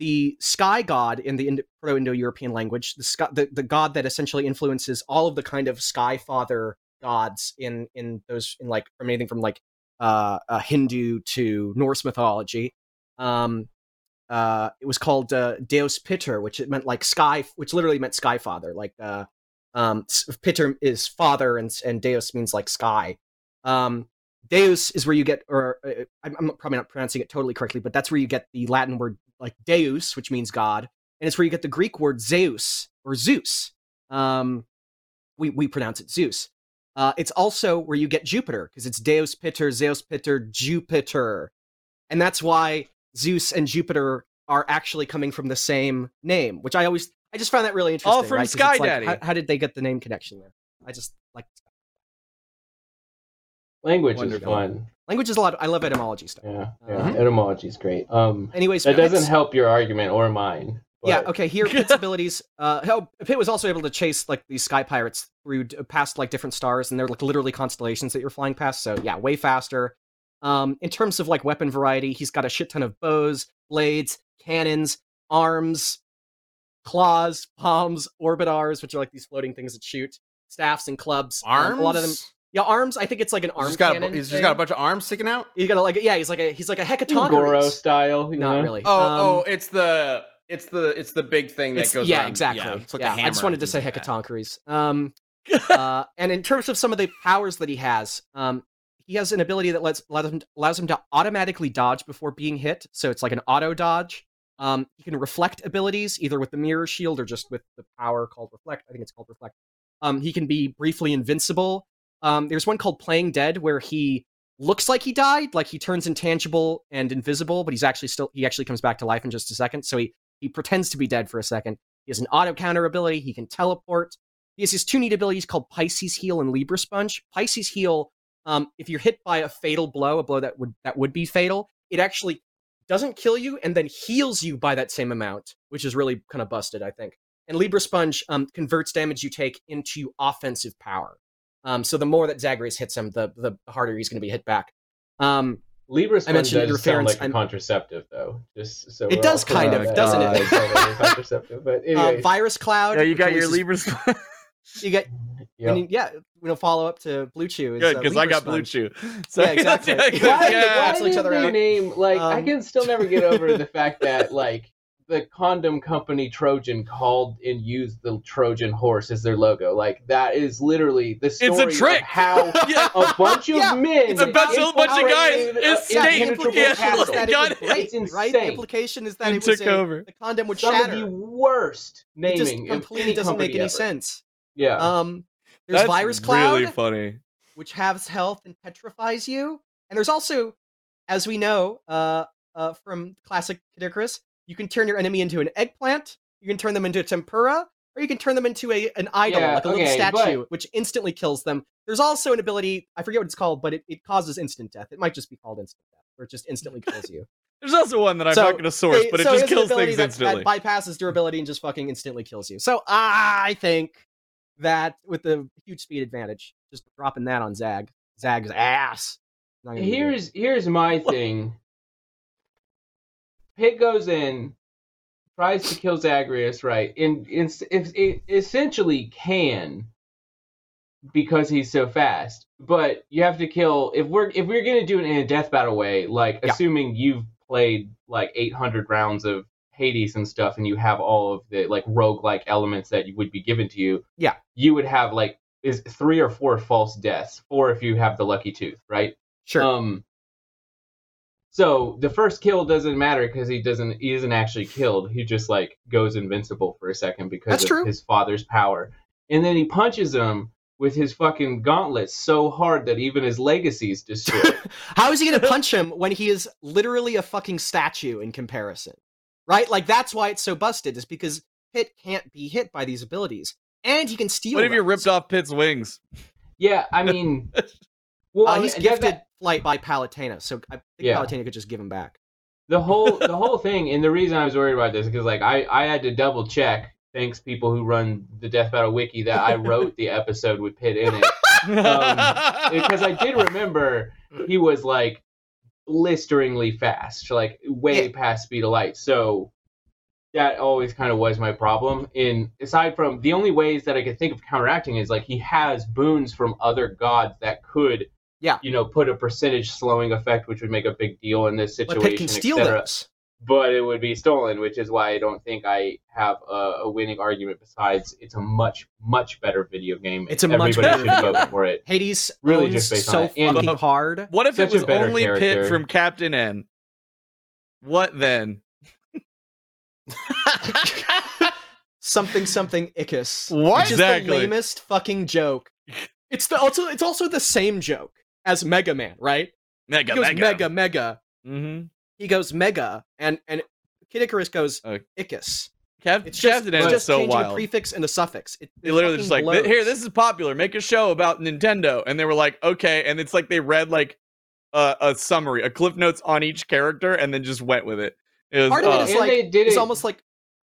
the sky god in the Indo- Proto-Indo-European language, the, sky, the the god that essentially influences all of the kind of sky father gods in in those in like from anything from like uh, uh Hindu to Norse mythology. Um, uh, it was called uh, Deus Pitter, which it meant like sky, which literally meant sky father. Like uh, um, Pitter is father, and and Deus means like sky. Um, Deus is where you get, or uh, I'm, probably not pronouncing it totally correctly, but that's where you get the Latin word like Deus, which means God, and it's where you get the Greek word Zeus or Zeus. Um, we we pronounce it Zeus. Uh, it's also where you get Jupiter because it's Deus Piter, Zeus Piter, Jupiter, and that's why Zeus and Jupiter are actually coming from the same name, which I always I just found that really interesting. All from right? 'Cause Sky it's like, Daddy. How, how did they get the name connection there? I just like Language Wonderful. is fun. language is a lot. I love etymology stuff. Yeah, yeah. Uh-huh. Etymology is great. Um, Anyways, that doesn't Pit's- help your argument or mine. Yeah. Okay. Here, Pit's abilities. Uh, how Pit was also able to chase like these sky pirates through past like different stars, and they're like literally constellations that you're flying past. So yeah, way faster. Um, in terms of like weapon variety, he's got a shit ton of bows, blades, cannons, arms, claws, palms, orbitars, which are like these floating things that shoot, staffs and clubs. Um, Arms. a lot of them. Yeah, arms. I think it's like an He's arm just got a, he's thing. just got a bunch of arms sticking out. He's got a, like yeah, he's like a he's like a Goro style. You Not know? really. Oh, Um, oh, it's the it's the it's the big thing that goes. yeah, around- exactly. Yeah, it's like yeah, a I just wanted to say things like that. Um, uh, and in terms of some of the powers that he has, um, he has an ability that lets allows him, allows him to automatically dodge before being hit. So it's like an auto dodge. Um, he can reflect abilities either with the mirror shield or just with the power called reflect. I think it's called reflect. Um, he can be briefly invincible. Um, there's one called playing dead where he looks like he died, like he turns intangible and invisible, but he's actually still he actually comes back to life in just a second. So he he pretends to be dead for a second. He has an auto counter ability. He can teleport. He has his two neat abilities called Pisces Heal and Libra Sponge. Pisces Heal, um, if you're hit by a fatal blow, a blow that would that would be fatal, it actually doesn't kill you and then heals you by that same amount, which is really kind of busted, I think. And Libra Sponge um, converts damage you take into offensive power. Um, so the more that Zagreus hits him, the the harder he's going to be hit back. Um, Libra I sponge mentioned does interference, sound like a I'm- contraceptive, though. Just so It does kind of, doesn't Uh, it? contraceptive, but uh, anyways, Virus Cloud. Yeah, you got your releases- Libra. You get yep. and you- yeah. You know, follow up to Blue Chew. is, Good uh, because I Libra got Blue Chew. So Yeah, exactly. yeah, Why- why, yeah. why cancel each did other they out. name like I Um, can still never get over the fact that like the condom company Trojan called and used the Trojan horse as their logo. Like that is literally the story It's a trick. of how Yeah. a bunch of Yeah, men. it's a bunch of- guys infiltrated, uh, escaped. Yeah, implication is that got it it. would break, It's right? The implication is that And it was took a, over. the condom would Some shatter. of the worst it naming. just completely doesn't make any ever. sense. Yeah. Um, there's That's Virus Cloud, Really funny. which halves health and petrifies you, and there's also, as we know, uh, uh, from classic Kid Icarus, you can turn your enemy into an eggplant. You can turn them into a tempura, or you can turn them into a an idol, Yeah, like a little statue, but- which instantly kills them. There's also an ability I forget what it's called, but it, it causes instant death. It might just be called instant death, where it just instantly kills you. There's also one that I'm So, not going to source, They- but it so just kills things that, instantly. That bypasses durability and just fucking instantly kills you. So I think that with the huge speed advantage, just dropping that on Zag, Zag's ass. Not gonna be good. Here's here's my thing. Pit goes in, tries to kill Zagreus, right? And it's, it essentially can because he's so fast. But you have to kill if we're if we're gonna do it in a death battle way, like Yeah. assuming you've played like 800 rounds of Hades and stuff, and you have all of the like roguelike elements that would be given to you. Yeah. you would have like is three or four false deaths, four if you have the lucky tooth, right? sure. Um. So the first kill doesn't matter because he doesn't he isn't actually killed. He just like goes invincible for a second because That's of true. his father's power, and then he punches him with his fucking gauntlet so hard that even his legacy's destroyed. How is he gonna punch him when he is literally a fucking statue in comparison? Right? Like that's why it's so busted, is because Pit can't be hit by these abilities. And he can steal. what if you ripped off Pit's wings? yeah, I mean, well, Uh, he's gifted that- flight by Palutena, so I think Yeah. Palutena could just give him back. the whole the whole thing, and the reason I was worried about this is because like I I had to double check. Thanks, people who run the Death Battle Wiki, that I wrote the episode with Pit in it. because I did remember he was like blisteringly fast, like way Yeah. past speed of light. So that always kind of was my problem. And aside from the only ways that I could think of counteracting is like he has boons from other gods that could, Yeah. you know, put a percentage slowing effect, which would make a big deal in this situation. But. Pit can steal those. But it would be stolen, which is why I don't think I have a, a winning argument. Besides, it's a much, much better video game. It's a much Everybody better should vote for it. Hades Really just based so that. And- fucking hard. what if Such it was better only Pit from Captain N? What then? something something Icus. What? Which is Exactly. the lamest fucking joke. It's the also it's also the same joke as Mega Man, right? Mega, He goes mega, mega mega. Mm-hmm. He goes mega, and and Kid Icarus goes Uh, Icus. Cap- It's just, Captain it's just so changing a wild. prefix and a suffix. It, They it literally just like, blows. here, this is popular. Make a show about Nintendo, and they were like, okay, and it's like they read like a, a summary, a cliff notes on each character, and then just went with it. It was Part of it uh, is And like they did it's it almost like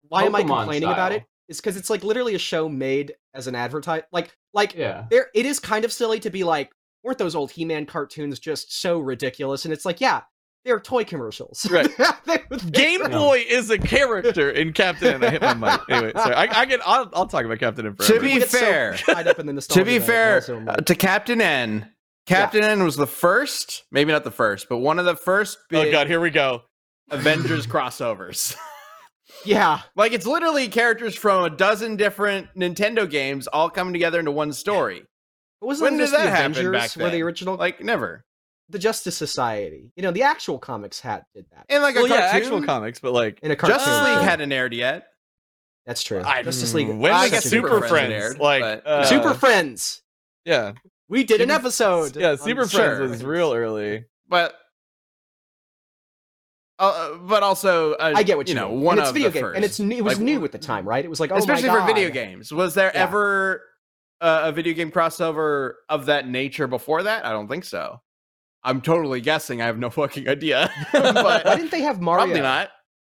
why am I Pokemon complaining about style. it? It's because it's like literally a show made as an advertise. Like like Yeah. there it is kind of silly to be like weren't those old he-man cartoons just so ridiculous and it's like yeah they're toy commercials. Right. They- they- Game Boy is a character in Captain N I hit my mic. Anyway, sorry. I, I get. I'll, I'll talk about Captain N To be People get so fair, tied up in the to be fair uh, to Captain N, Captain N was the first, maybe not the first, but one of the first oh god, here we go. Avengers crossovers. yeah, like it's literally characters from a dozen different Nintendo games all coming together into one story. But wasn't When this did the that happen Avengers back were the original? Like never. The Justice Society. You know, the actual comics hat did that And like Well, a yeah, cartoon, actual comics, but like in a cartoon. Justice Uh, League hadn't aired yet. That's true. I- Justice League. when I was guess Super, Super Friends? Friends aired, like but- uh, Super Friends. Yeah, We did an episode. yeah. on Super Sure. Friends was real early. But uh, but also uh, I get what you, know. mean. One and it's of video the game, first. and it's new, it was Like, new at the time, right? It was like, oh especially my for video games. Was there Yeah. ever uh, a video game crossover of that nature before that? I don't think so. I'm totally guessing. I have no fucking idea. Why didn't they have Mario? probably not.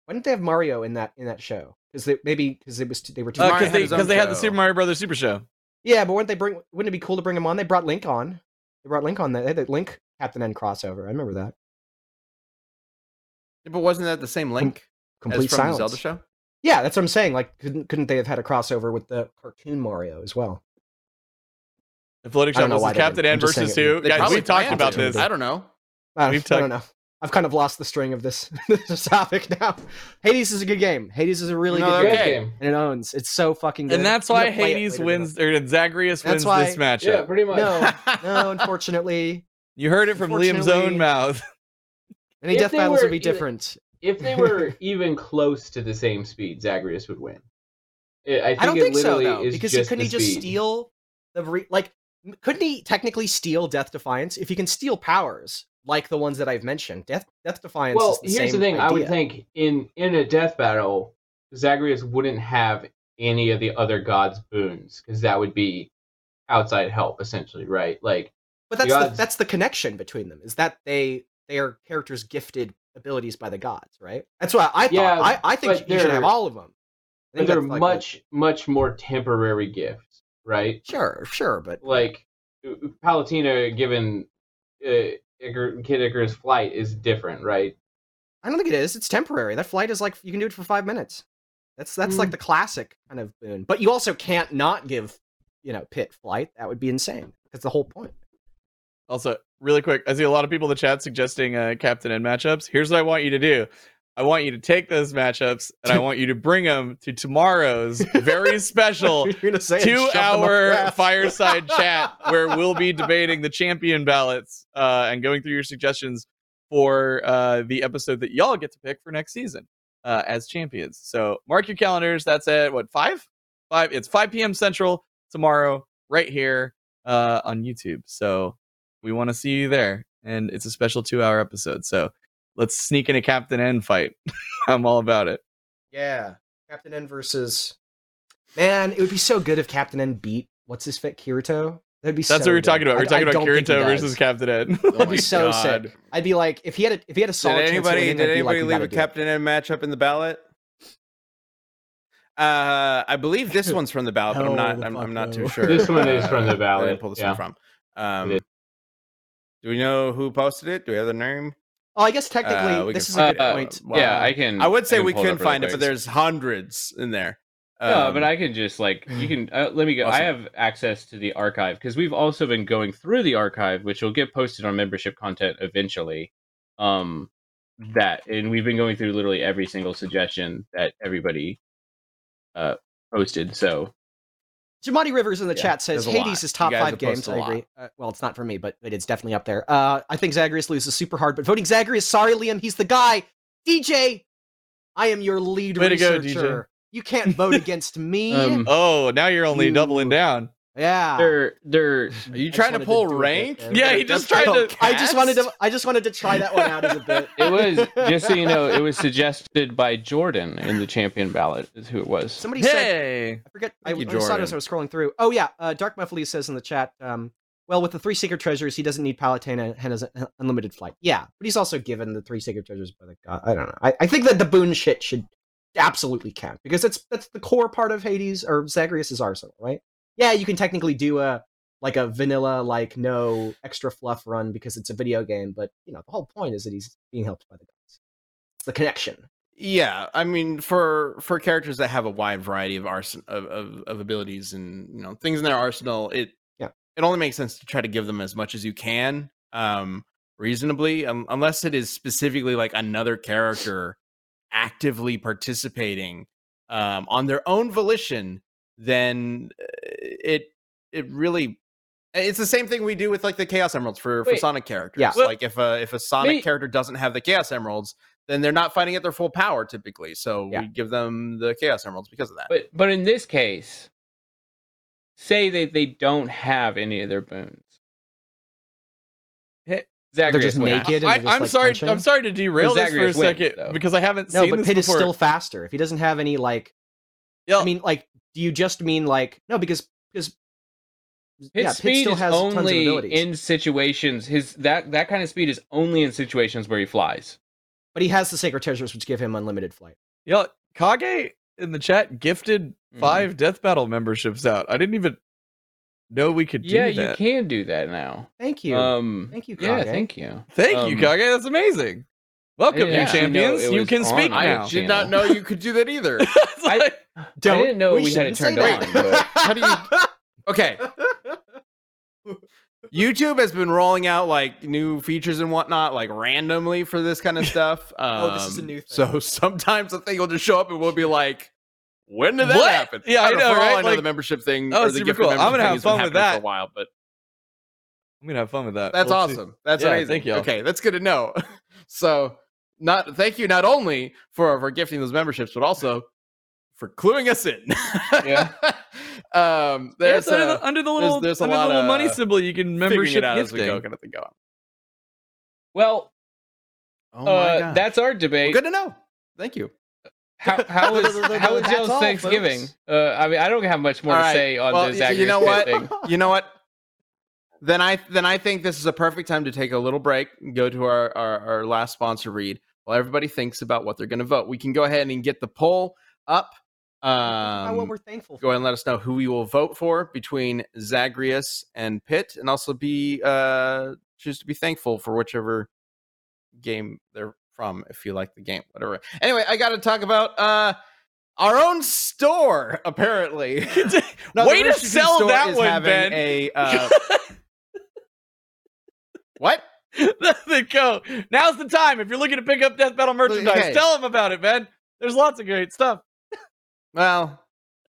Why didn't they have Mario in that in that show? Because they maybe because it was too, they were too. Because Uh, they his because they had the. Super Mario Brothers Super Show. yeah, but wouldn't they bring? Wouldn't it be cool to bring him on? They brought Link on. They brought Link on. That they had the Link Captain N crossover. I remember that. But wasn't that the same link Complete as from silence. the Zelda show? Yeah, that's what I'm saying. Like, couldn't couldn't they have had a crossover with the cartoon Mario as well? The floating I shop know this is Captain didn't. N I'm just versus who? two. it- Guys, probably we talked about this. I don't know. I, We've I don't know. I've kind of lost the string of this this topic now. Hades is a good game. Hades is a really No, good game, okay. game. and it owns. It's so fucking good. And that's why gonna play it Hades wins, tonight. or Zagreus That's wins why- this matchup. Yeah, pretty much. No, no, unfortunately, You heard it from Liam's own mouth. any If death battles were will be different. If they were even close to the same speed, Zagreus would win. I I think I don't it think so though, because just couldn't he just speed. steal the re- like? Couldn't he technically steal Death Defiance if he can steal powers like the ones that I've mentioned? Death Death Defiance. Well, is the here's the thing. I would think in in a death battle, Zagreus wouldn't have any of the other gods' boons because that would be outside help, essentially, right? Like, But that's the, gods- that's the connection between them is that they they are characters gifted abilities by the gods, right? That's what I thought. Yeah, I, I think you should have all of them. I but think they're like, much much more temporary gifts, right? sure, sure, but Like, Palutena given uh, Icar- Kid Icarus flight is different, right? I don't think it is. It's temporary. That flight is like you can do it for five minutes. That's that's like Mm. the classic kind of boon. But you also can't not give, you know, Pit flight. That would be insane. That's the whole point. Also, really quick, I see a lot of people in the chat suggesting uh, Captain N matchups. Here's what I want you to do. I want you to take those matchups and I want you to bring them to tomorrow's very special You're gonna say it, two shove them up hour fireside chat where we'll be debating the champion ballots uh, and going through your suggestions for uh, the episode that y'all get to pick for next season uh, as champions. So mark your calendars. That's at what five? Five. It's five p.m. Central tomorrow, right here uh, on YouTube. So we want to see you there, and it's a special two hour episode. So let's sneak in a Captain N fight. I'm all about it. Yeah, Captain N versus. Man, it would be so good if Captain N beat what's his fit Kirito. That'd be. So. That's so what we're good. talking about. We're I- talking I about don't think he Kirito versus Captain N. Oh That'd be so God. sick. I'd be like, if he had a if he had a Did solid chance of anybody winning, did I'd be like, anybody leave a do it." Captain N matchup in the ballot? Uh, I believe this one's from the ballot, but I'm not. I'm, I'm not too sure. This one is from the Uh, ballot, where they pulled this yeah. one from. Um, do we know who posted it? Do we have the name? Oh, I guess technically Uh, this can is a good Uh, point. Yeah, I can. I would say can we pull couldn't up real find it, but there's hundreds in there. No, Um, but I can just like you can uh, let me go. I have access to the archive because we've also been going through the archive, which will get posted on membership content eventually. Um, that and we've been going through literally every single suggestion that everybody uh posted. So Jamadi Rivers in the Yeah, chat says there's lot. Hades is top five games. posted I a lot. agree. Uh, well, it's not for me, but it is definitely up there. Uh, I think Zagreus loses super hard, but voting Zagreus, sorry, Liam, he's the guy. DJ, I am your lead Way to go, researcher. You can't vote against me. Um, Oh, now you're only You- doubling down. Yeah. they're they're Are you trying to pull do a bit rank? there. Yeah, he just tried to- I just wanted to. I just wanted to try that one out as a bit. it was just so you know it was suggested by Jordan in the champion ballot is who it was. Somebody said Hey, I forget. I, Thank you, I saw it as I was scrolling through. Oh yeah, uh, Dark Muffley says in the chat. Um, well, with the three secret treasures, he doesn't need Palutena and has an unlimited flight. Yeah, but he's also given the three secret treasures by the god. I don't know. I, I think that the boon shit should absolutely count because that's that's the core part of Hades or Zagreus's arsenal, right? Yeah, you can technically do a like a vanilla like no extra fluff run because it's a video game, but you know the whole point is that he's being helped by the gods. It's the connection. Yeah, I mean, for for characters that have a wide variety of arson of, of, of abilities and you know things in their arsenal, it Yeah. it only makes sense to try to give them as much as you can, um, reasonably, um, unless it is specifically like another character actively participating um, on their own volition. Then uh, it it really it's the same thing we do with like the Chaos Emeralds for, for Sonic characters. Yeah. Well- like if a if a Sonic Wait. character doesn't have the Chaos Emeralds, then they're not fighting at their full power typically. So Yeah. we give them the Chaos Emeralds because of that. But but in this case, say they they don't have any of their boons. Hey, Zagreus just wins. naked. and I, they're just, I'm like, sorry. punching. I'm sorry to derail this for a Zagreus wins, second though. because I haven't No, seen No, but this Pit is still faster. If he doesn't have any like, Yeah, I mean, like, do you just mean like no? Because because His yeah, Pit speed still is has tons only in situations. His that that kind of speed is only in situations where he flies. but he has the sacred treasures, which give him unlimited flight. yeah. Kage in the chat gifted Mhm. five Death Battle memberships out. I didn't even know we could do that. Yeah, you can do that now. Thank you. Um, Thank you, Yeah, thank you. Thank Um, you, Kage. That's amazing. Welcome, didn't new champions. You can speak my now. Did not know you could do that either. It's I- like- I didn't know we, had it shouldn't turned on. But How do you? Okay, YouTube has been rolling out like new features and whatnot, like randomly for this kind of stuff. Um, Oh, this is a new thing. So sometimes the thing will just show up and we'll be like, "When did that What? happen?" Yeah, I don't know, For all right? I know, Like- the membership thing. Oh, or the super gifted cool. I'm gonna have fun with that. for a while, but I'm gonna have fun with that. That's We'll see. awesome. That's Yeah, amazing. thank you. Okay, that's good to know. so, not thank you not only for for gifting those memberships, but also for cluing us in. Yeah. um, Yeah, there's it's under, uh, the, under the little, there's a under lot the little of, money symbol, you can figuring membership it out as we go, kind of thing going. well, Oh my uh, god, that's our Well, debate. good to know. Thank you. How how is how is That's y'all's Thanksgiving? Uh, I mean, I don't have much more All to say on Well, the y- Zagreus you know what? thing. You know what? Then I then I think this is a perfect time to take a little break and go to our, our, our last sponsor read while everybody thinks about what they're going to vote. We can go ahead and get the poll up. About what Um, we're thankful go ahead and let us know who we will vote for between Zagreus and Pit, and also be uh choose to be thankful for whichever game they're from if you like the game, whatever. Anyway, I got to talk about uh our own store apparently. No, Way to sell that one, Ben. A uh, what? There go. Now's the time. If you're looking to pick up Death Battle merchandise, Okay. tell them about it, man. There's lots of great stuff. Well,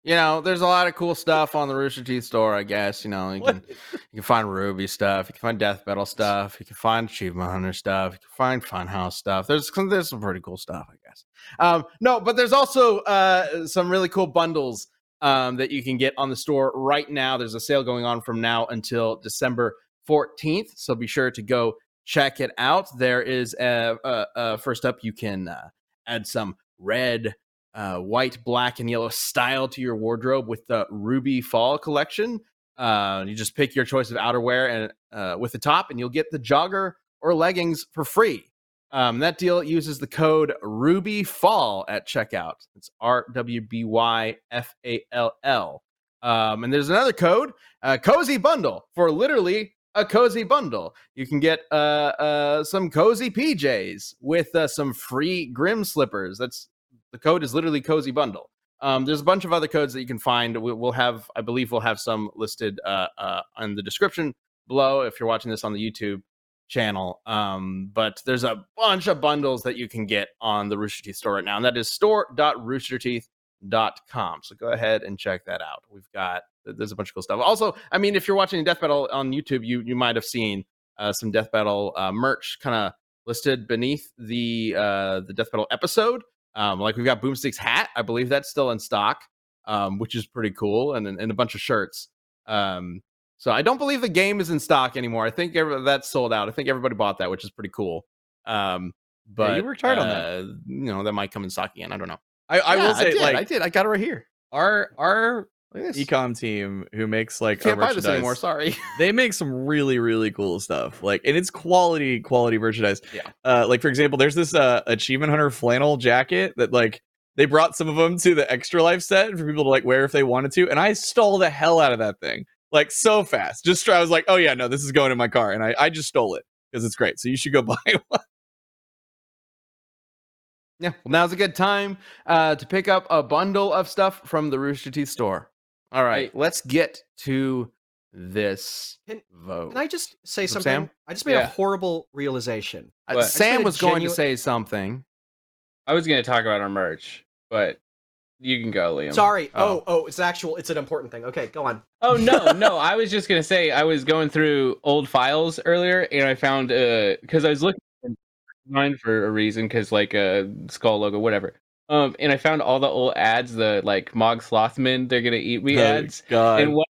you know, there's a lot of cool stuff on the Rooster Teeth store. I guess you know you What? can you can find RWBY stuff, you can find Death Battle stuff, you can find Achievement Hunter stuff, you can find Funhouse stuff. There's some- there's some pretty cool stuff, I guess. Um, no, but there's also uh, some really cool bundles um, that you can get on the store right now. There's a sale going on from now until December 14th, so be sure to go check it out. There is a, uh uh first up, you can uh, add some red uh, white, black, and yellow style to your wardrobe with the RWBY Fall collection. Uh, you just pick your choice of outerwear and uh, with the top, and you'll get the jogger or leggings for free. Um, that deal uses the code RWBY Fall at checkout. It's R W B Y F A L L. Um, and there's another code, uh, Cozy Bundle, for literally a cozy bundle. You can get uh, uh, some cozy PJs with uh, some free Grimm slippers. That's the code is literally cozy bundle. Um, there's a bunch of other codes that you can find. We, we'll have, I believe, we'll have some listed uh, uh, in the description below if you're watching this on the YouTube channel. Um, but there's a bunch of bundles that you can get on the Rooster Teeth store right now, and that is store.roosterteeth.com. So go ahead and check that out. We've got there's a bunch of cool stuff. Also, I mean, if you're watching Death Battle on YouTube, you you might have seen uh, some Death Battle uh, merch kind of listed beneath the uh, the Death Battle episode. Um, like we've got Boomstick's hat, I believe that's still in stock, um, which is pretty cool, and and a bunch of shirts. Um, so I don't believe the game is in stock anymore. I think every, that's sold out. I think everybody bought that, which is pretty cool. Um, but you worked hard on that. uh, You know, that might come in stock again. I don't know. I, I Yeah, will say, did. like, I did. I got it right here. our our ecom team who makes like Can't buy this anymore. Sorry. they make some really really cool stuff like and it's quality quality merchandise Yeah. uh like for example there's this uh achievement hunter flannel jacket that like they brought some of them to the extra life set for people to like wear if they wanted to and i stole the hell out of that thing like so fast. Just I was like, oh yeah, no, this is going in my car, and I I just stole it because it's great. So you should go buy one. Yeah, well, now's a good time uh, to pick up a bundle of stuff from the Rooster Teeth store. All right, let's get to this Can- vote. Can I just say From something? Sam? I just made a horrible realization. Uh, Sam made a was going to say something. I was gonna talk about our merch, but you can go, Liam. Sorry. Oh. Oh, oh, it's actual. It's an important thing. Okay, go on. Oh no, no. I was just gonna say I was going through old files earlier, and I found uh because I was looking for mine for a reason, because like a skull logo, whatever. Um, and I found all the old ads, the like Mog Slothman, they're gonna eat me ads, God. and one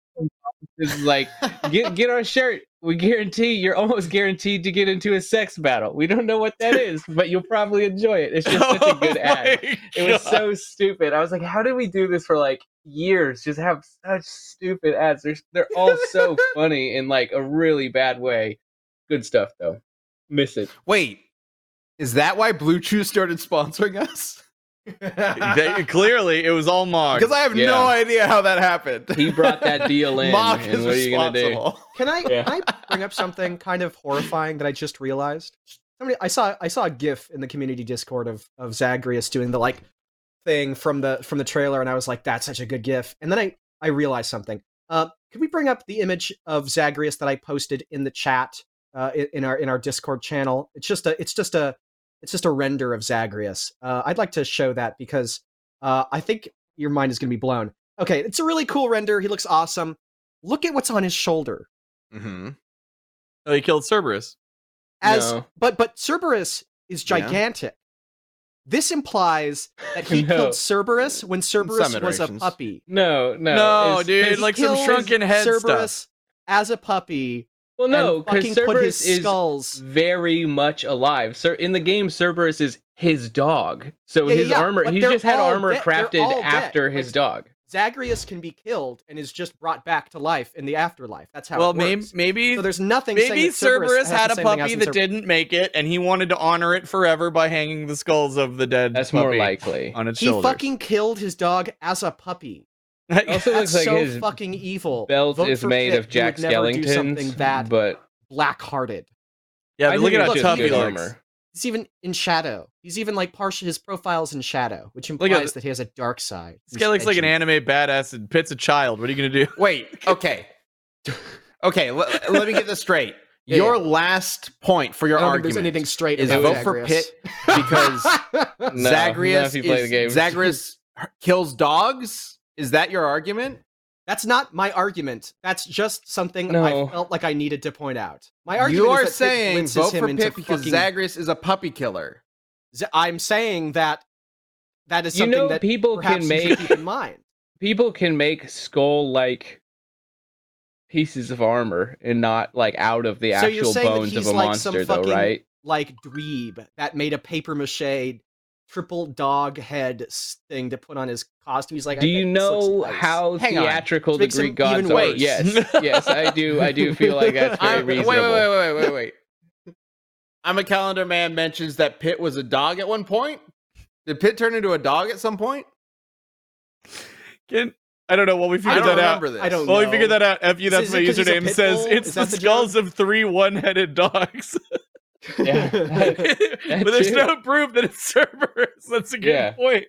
is like, get get our shirt. We guarantee you're almost guaranteed to get into a sex battle. We don't know what that is, but you'll probably enjoy it. It's just such a good Oh ad. my It was so stupid. I was like, how did we do this for like years? Just have such stupid ads. They're they're all so funny in like a really bad way. Good stuff though. Miss it. Wait, is that why Blue Chew started sponsoring us? They- clearly it was all Mog. Because I have Yeah. no idea how that happened. He brought that deal in, Mock and is what are you do? responsible. Can I Yeah. can I bring up something kind of horrifying that I just realized? Somebody I saw I saw a GIF in the community Discord of of Zagreus doing the like thing from the from the trailer, and I was like, that's such a good GIF. And then I I realized something. Uh, could we bring up the image of Zagreus that I posted in the chat uh, in, in our in our Discord channel? It's just a it's just a it's just a render of Zagreus. Uh, I'd like to show that because uh, I think your mind is going to be blown. Okay, it's a really cool render. He looks awesome. Look at what's on his shoulder. Mm-hmm. Oh, he killed Cerberus. as No. but but Cerberus is Yeah. gigantic. This implies that he No. killed Cerberus when Cerberus was a puppy. No, no, No, it's- dude, his- like some shrunken head stuff. Cerberus as a puppy. Well, no, and because fucking put his Cerberus is very much alive. Sir, in the game, Cerberus is his dog. So Yeah, yeah, his yeah, armor, but he just had armor dead- they're crafted all dead. after his Like, dog. Zagreus can be killed and is just brought back to life in the afterlife. That's how well, it maybe works. maybe so there's nothing. saying maybe that Cerberus, Cerberus had a same thing as puppy that Cer- didn't make it, and he wanted to honor it forever by hanging the skulls of the dead. That's puppy more likely. on its He shoulders. fucking killed his dog as a puppy. Also That's looks like so his fucking evil. belt Vote is made Pit. of Jack would never something Skellington's, that but black-hearted. yeah, but look at how it's look, tough he looks. armor. He's even in shadow. He's even like partial. His profile's in shadow, which Look at implies the- that he has a dark side. This guy looks like an anime badass, and Pit's a child. What are you gonna do? Wait, okay. okay, let, let me get this straight. Yeah, your yeah. last point for your I don't think argument there's anything straight is about vote for Zagreus. Pit because No, Zagreus if you is, the game. Zagreus kills dogs. Is that your argument? That's not my argument. That's just something No. I felt like I needed to point out. My argument You are is that Pit saying blitzes vote him for into Pit because fucking- Zagreus is a puppy killer. Z- I'm saying that that is You something know, that people can make keep in mind. people can make skull like pieces of armor and not like out of the So you're actual saying that bones of he's a like some monster, though, fucking- right? Like Dweeb that made a paper mache triple dog head thing to put on his costume. He's like, Do I you think this looks know nice. how Hang theatrical This the Greek him even gods are? worse. Yes, yes, I do. I do feel like that's very I'm- wait, reasonable. wait, wait, wait, wait, wait, wait. I'm a calendar man mentions that Pit was a dog at one point. Did Pit turn into a dog at some point? Can, I don't know. Well, we I figured don't that out. this. I don't Well, we know. figured that out. Fu, that's Is my it 'cause he's username. Says it's Is the the skulls joke? of three one-headed dogs. Yeah, but there's too. no proof that it's Cerberus. That's a good Yeah. point.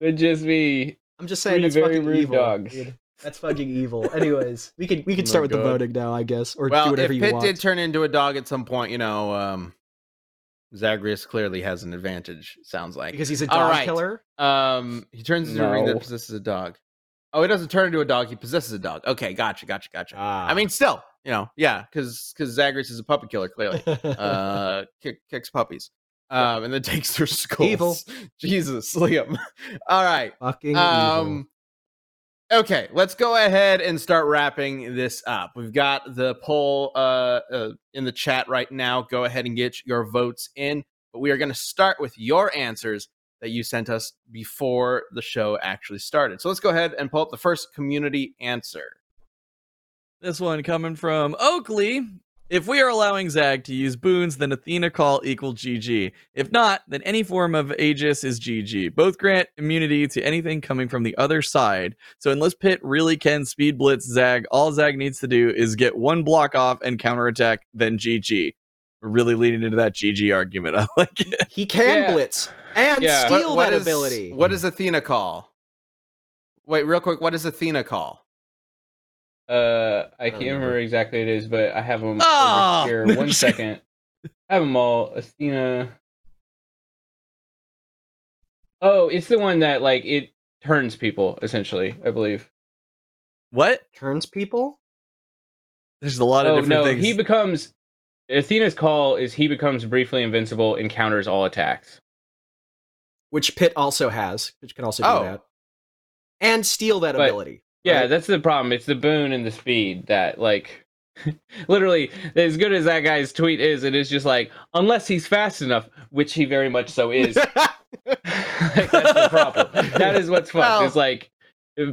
It'd just be I'm just saying three that's very fucking rude evil. dogs. dude. That's fucking evil. Anyways, we can we can Oh start my with the voting now, I guess, or do Well, whatever if you Pit want. did turn into a dog at some point, you know, um, Zagreus clearly has an advantage. Sounds like because he's a dog right. killer. um, he turns into a ring that possesses a dog. Oh, he doesn't turn into a dog; he possesses a dog. Okay, gotcha, gotcha, gotcha. Ah. I mean, still, you know, yeah, because because Zagreus is a puppy killer, clearly. uh, kick, kicks puppies, um, and then takes their skulls. Evil. Jesus, Liam. All right. fucking evil. Um, okay, let's go ahead and start wrapping this up. We've got the poll uh, uh, in the chat right now. Go ahead and get your votes in. But we are going to start with your answers that you sent us before the show actually started. So let's go ahead and pull up the first community answer. This one coming from Oakley. If we are allowing Zag to use boons, then Athena call equal GG. If not, then any form of Aegis is GG. Both grant immunity to anything coming from the other side. So unless Pit really can speed blitz Zag, all Zag needs to do is get one block off and counterattack, then GG. We're really leading into that GG argument. I like it. He can Yeah. blitz and Yeah. steal What- what that is- ability. What does Athena call? Wait, real quick. What does Athena call? Uh, I I can't remember exactly it is, but I have them Ah! over here. One second. I have them all. Athena. Oh, it's the one that like it turns people essentially. I believe. What? Turns people? There's a lot of Oh different no, things. he becomes. Athena's call is he becomes briefly invincible and counters all attacks. Which Pit also has, which can also do Oh. that. And steal that But- ability. Yeah, right? that's the problem. It's the boon and the speed that like. Literally, as good as that guy's tweet is, it is just like, unless he's fast enough, which he very much so is. Like, that's the problem. That is what's fucked. Well- It's like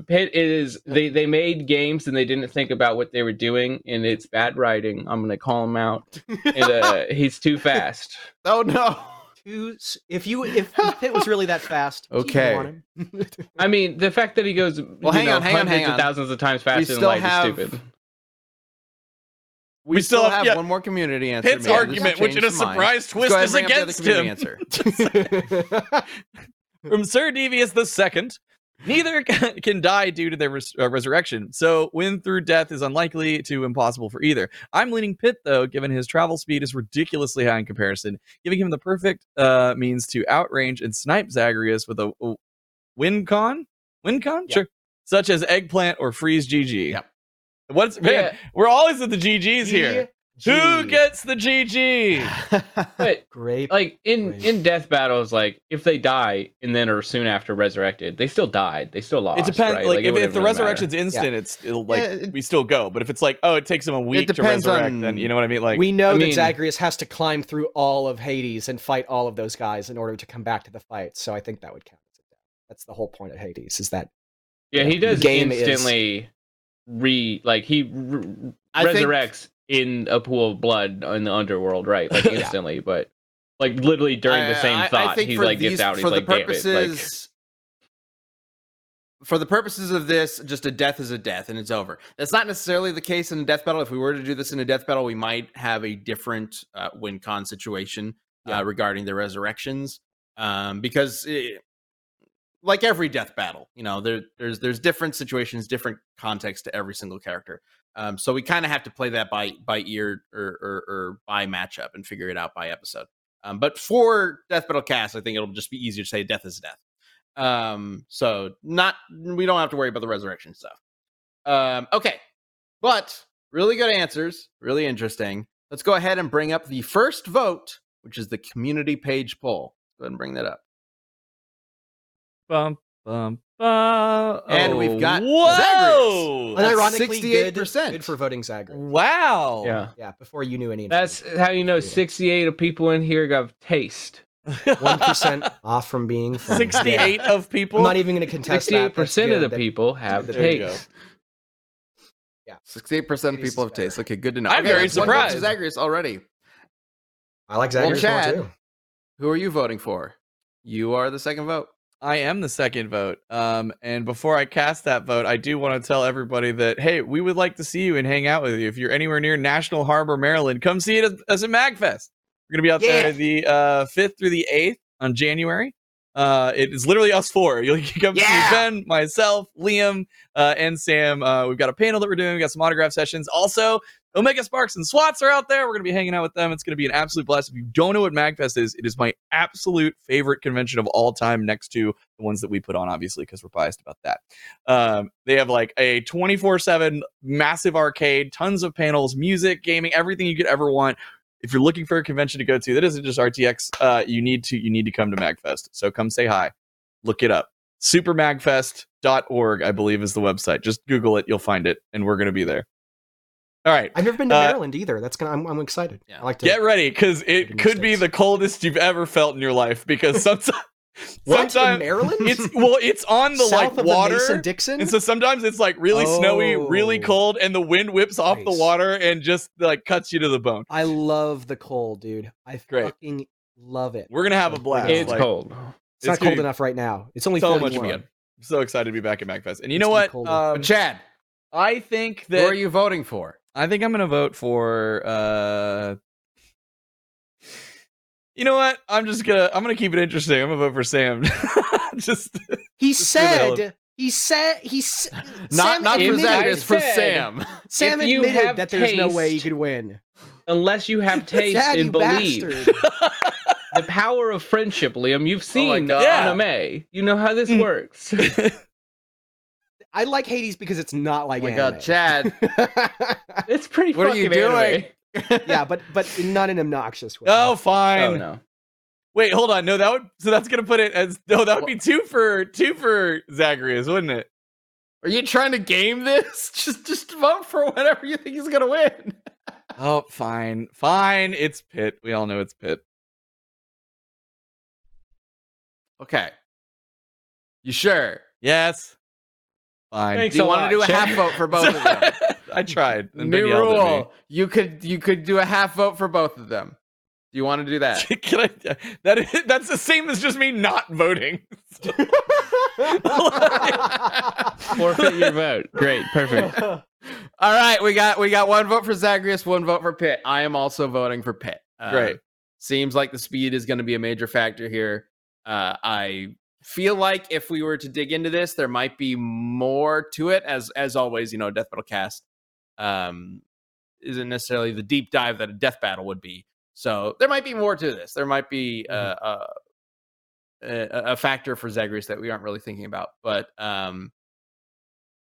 Pit is they they made games and they didn't think about what they were doing, and it's bad writing. I'm gonna call him out. And, uh, he's too fast. oh no. Two if you if if Pit was really that fast, Okay. him him. I mean, the fact that he goes well, hang on, hang on, hang on. of thousands of times faster than still light have- is stupid. We, We still, still have, have- yeah. one more community answer. Pit's Maybe argument, which in a surprise Let's twist is and bring up the against him. Answer. From Sir Devious the Second. Neither can die due to their res- uh, resurrection, so win through death is unlikely to impossible for either. I'm leaning Pit though, given his travel speed is ridiculously high in comparison, giving him the perfect uh, means to outrange and snipe Zagreus with a, a win con, win con, Yeah. sure, such as eggplant or freeze GG. Yep. What's man? Yeah. We're always at the GGs here. Who gets the GG? But great? like in Right. in death battles, like if they die and then are soon after resurrected, they still died. They still lost. It depends. right? Like, it if, wouldn't if the really matter. resurrection's instant, it's it'll, like Yeah, it- we still go. But if it's like, oh, it takes them a week to resurrect, on- then you know what I mean. Like, we know I that mean- Zagreus has to climb through all of Hades and fight all of those guys in order to come back to the fight. So I think that would count as a death. That's the whole point of Hades. Is that Yeah, he does game is- instantly re like he r- I think- resurrects in a pool of blood in the underworld, right? Like Yeah. instantly, but like literally during the I- same I- I thought, think he like these- gets out. He's for the like, it! Like, purposes. For the purposes of this, just a death is a death and it's over. That's not necessarily the case in a death battle. If we were to do this in a death battle, we might have a different uh, win con situation Yeah. uh, regarding the resurrections, um, because it, like every death battle, you know, there, there's there's different situations, different context to every single character. Um, so we kind of have to play that by by ear or, or or by matchup and figure it out by episode. Um, but for Death Battle Cast, I think it'll just be easier to say death is death. Um, so not we don't have to worry about the resurrection stuff. Um, okay, but really good answers, really interesting. Let's go ahead and bring up the first vote, which is the community page poll. Go ahead and bring that up. bum bum bum. And we've oh, got whoa. That's unironically good, 68%. good for voting Zagreus? Wow. yeah, Yeah, before you knew any. that's how you know sixty-eight of people in here got taste. one percent off from being from, Sixty-eight Yeah. of people. I'm not even going to contest that. Sixty-eight That's percent of the That- people have There you go. taste. Sixty-eight percent of people have taste. Okay, good to know. I'm Okay, very let's one vote to surprised. Zagreus already. I like Well, Zagreus more Chad, too. Who are you voting for? You are the second vote. I am the second vote. Um, and before I cast that vote, I do want to tell everybody that hey, we would like to see you and hang out with you. If you're anywhere near National Harbor, Maryland, come see it as, as a Magfest. We're gonna be out Yeah. there the uh, fifth through the eighth on January. Uh, it is literally us four. You'll you come Yeah. see Ben, myself, Liam, uh, and Sam. Uh, we've got a panel that we're doing. We've got some autograph sessions. Also, Omega Sparx and SWATs are out there. We're going to be hanging out with them. It's going to be an absolute blast. If you don't know what MagFest is, it is my absolute favorite convention of all time, next to the ones that we put on, obviously, because we're biased about that. Um, they have like a 24 7 massive arcade, tons of panels, music, gaming, everything you could ever want. If you're looking for a convention to go to that isn't just RTX, uh, you need to you need to come to MagFest. So come say hi. Look it up. Supermagfest.org, I believe, is the website. Just Google it, you'll find it, and we're going to be there. All right. I've never been to Uh, Maryland either. That's gonna. I'm, I'm excited. Yeah. I like to. Get ready because it could be the coldest you've ever felt in your life because sometimes What in Sometimes Maryland? it's well, it's on the South like of water. the Mason Dixon. And so sometimes it's like really snowy, really Oh. cold, and the wind whips off the water and just like cuts you to the bone. I love the cold, dude. I Great. fucking love it. We're gonna have a blast. It's like, cold. It's, it's not cold be enough right now. It's only so much 41. fun. I'm so excited to be back at MagFest. And you It's know what? Um, Chad, I think that. who are you voting for? I think I'm gonna vote for. uh You know what? I'm just gonna I'm gonna keep it interesting. I'm gonna vote for Sam. just He Just do the hell- said. He said. He s- Not Sam not for if admitted- I Zagreus, for Sam. Sam If you admitted have that there's no way he could win. Unless you have taste Dad, and believe. The power of friendship, Liam. You've Oh my seen God. Yeah. anime. You know how this Mm. works. I like Hades because it's not like Oh my anime. God, Chad. it's pretty What are you doing? yeah, but but not an obnoxious way. oh, oh fine. Oh no. Wait, hold on. No, that would so that's gonna put it as no. That would be two for two for Zagreus, wouldn't it? Are you trying to game this? Just just vote for whatever you think is gonna win. Oh, fine, fine. It's Pit. We all know it's Pit. Okay. You sure? Yes. Fine. Thanks Do you a want to do a Chad. half vote for both of them? I tried. and New Ben yelled at me. rule. You could you could do a half vote for both of them. Do you want to do that? Can I, that is, that's the same as just me not voting. Forfeit your vote. Great. Perfect. All right, we got we got one vote for Zagreus, one vote for Pit. I am also voting for Pit. Uh, Great. Seems like the speed is going to be a major factor here. Uh, I feel like if we were to dig into this, there might be more to it. As as always, you know, Death Battle Cast um, isn't necessarily the deep dive that a Death Battle would be. So there might be more to this. There might be uh, uh, a, a factor for Zagreus that we aren't really thinking about. But um,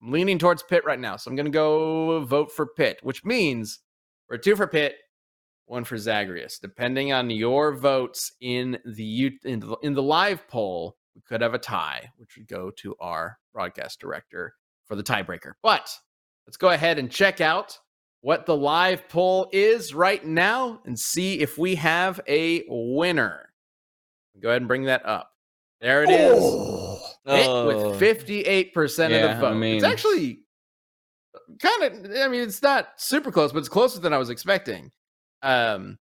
I'm leaning towards Pit right now, so I'm going to go vote for Pit, which means we're two for Pit, one for Zagreus. Depending on your votes in the in the, in the live poll, we could have a tie, which would go to our broadcast director for the tiebreaker. But let's go ahead and check out what the live poll is right now and see if we have a winner. Go ahead and bring that up. There it is. Oh. with 58% of the vote. I mean- it's actually kind of, I mean, it's not super close, but it's closer than I was expecting. Um,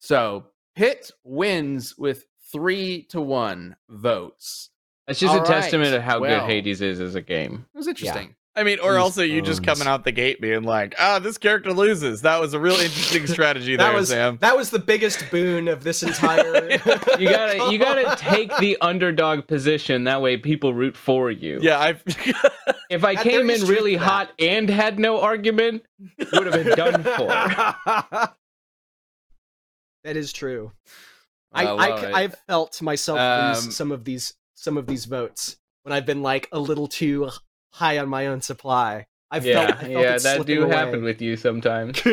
so Pit wins with three to one votes. That's just All a testament of how well. good Hades is as a game. It was interesting. I mean, or These also you just coming out the gate being like, ah, this character loses. That was a real interesting strategy that there, was Sam. that was the biggest boon of this entire. You gotta you gotta take the underdog position. That way people root for you. Yeah, I've If I That- came in really to that. hot and had no argument, would have been done for. that is true. I I, love it. I have felt myself Um, lose some of these some of these votes when I've been like a little too high on my own supply. I've yeah, felt, I felt yeah, that do away. happen with you sometimes.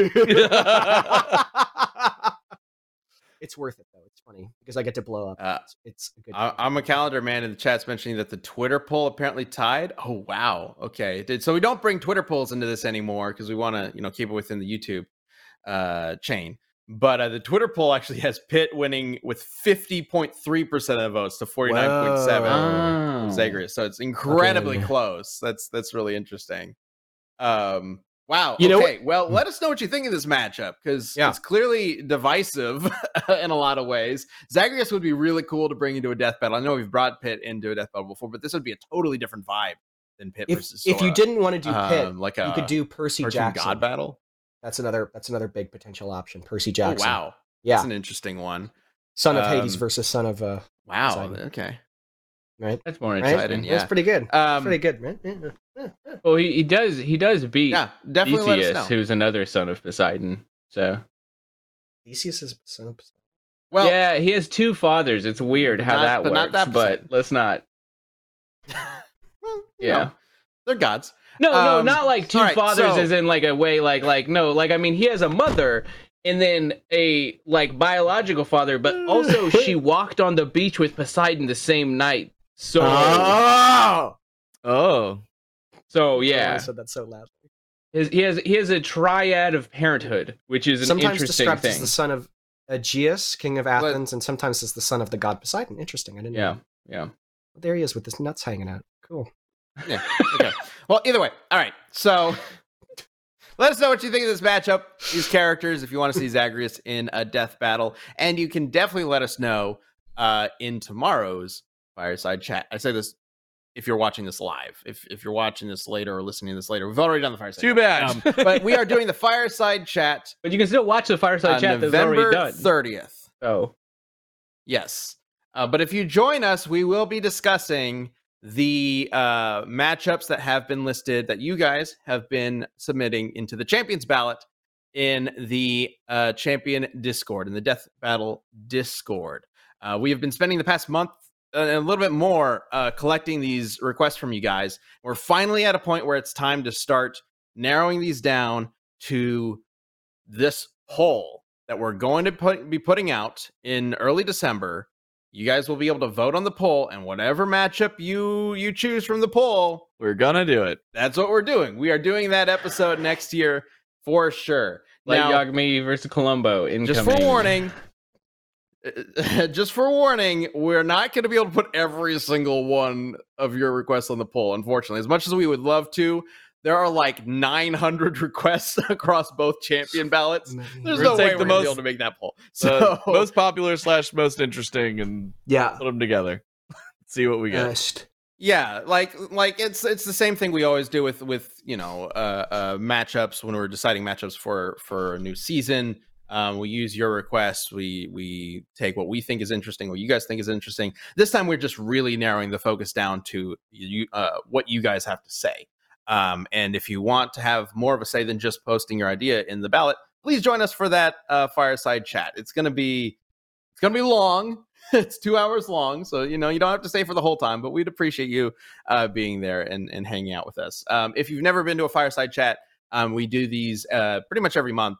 it's worth it though. It's funny because I get to blow up. Uh, it's, it's a good. I, I'm a calendar man in the chat's mentioning that the Twitter poll apparently tied. Oh wow. Okay. Did- So we don't bring Twitter polls into this anymore because we want to, you know, keep it within the YouTube uh, chain. But uh, the Twitter poll actually has Pit winning with 50.3% of the votes to 49.7 Oh. Zagreus. So it's incredibly Fucking- close. That's that's really interesting. Um wow. You know okay. well, let us know what you think of this matchup because Yeah. it's clearly divisive in a lot of ways. Zagreus would be really cool to bring into a death battle. I know we've brought Pit into a death battle before, but this would be a totally different vibe than Pit if versus if you didn't want to do Pit, Um, like a you could do Percy cartoon Jackson. god battle. That's another. That's another big potential option. Percy Oh Jackson. wow. Yeah. That's an interesting one. Son of Hades um, versus Son of uh. Wow. Exciting. Okay. Right. That's more Right. interesting. Yeah. That's pretty good. Um pretty good, man. Yeah. Well, he, he does he does beat yeah, definitely let us Theseus, know. who's another son of Poseidon. So Theseus is son of. Poseidon. Well, yeah, he has two fathers. It's weird how not- that but works, not that but let's not. well, you Yeah. know, they're gods. No, no, Um, not like two all right, fathers so- as in like a way like like no, like I mean he has a mother and then a like biological father, but also she walked on the beach with Poseidon the same night. So Oh, oh. so I yeah. said that so loud. His, he has he has a triad of parenthood, which is an Sometimes interesting described thing. as the son of Aegeus, king of Athens, and sometimes as the son of the god Poseidon. Interesting. I didn't Yeah. know. Yeah. There he is with his nuts hanging out. Cool. Yeah. Okay. Well, either way. All right. So let us know what you think of this matchup, these characters, if you want to see Zagreus in a death battle. And you can definitely let us know uh, in tomorrow's fireside chat. I say this if you're watching this live. If if you're watching this later or listening to this later, we've already done the fireside. Too chat. bad. Um, but we are doing the fireside chat But you can still watch the fireside chat that's already November done. 30th. Oh. Yes. Uh, but if you join us, we will be discussing the uh, matchups that have been listed that you guys have been submitting into the champions ballot in the uh, champion Discord, in the Death Battle Discord. Uh, we have been spending the past month uh, and a little bit more uh, collecting these requests from you guys. We're finally at a point where it's time to start narrowing these down to this poll that we're going to put, be putting out in early December. You guys will be able to vote on the poll, and whatever matchup you you choose from the poll, We're gonna do it. that's what we're doing. We are doing that episode next year for sure. Like Yagami versus Columbo incoming. just for warning, just for warning, we're not going to be able to put every single one of your requests on the poll. Unfortunately, as much as we would love to, there are like 900 requests across both champion ballots. There's We're no gonna way take we're to be most- able to make that poll. So So most popular slash most interesting, and Yeah. put them together. See what we get. Best. Yeah, like like it's it's the same thing we always do with with you know uh, uh matchups when we're deciding matchups for for a new season. Um, we use your requests. We we take what we think is interesting, what you guys think is interesting. This time we're just really narrowing the focus down to you uh, what you guys have to say. Um, and if you want to have more of a say than just posting your idea in the ballot, please join us for that uh, fireside chat. It's gonna be it's gonna be long. it's two hours long, so you know you don't have to stay for the whole time, but we'd appreciate you uh, being there and, and hanging out with us. Um, if you've never been to a fireside chat, um, we do these uh, pretty much every month.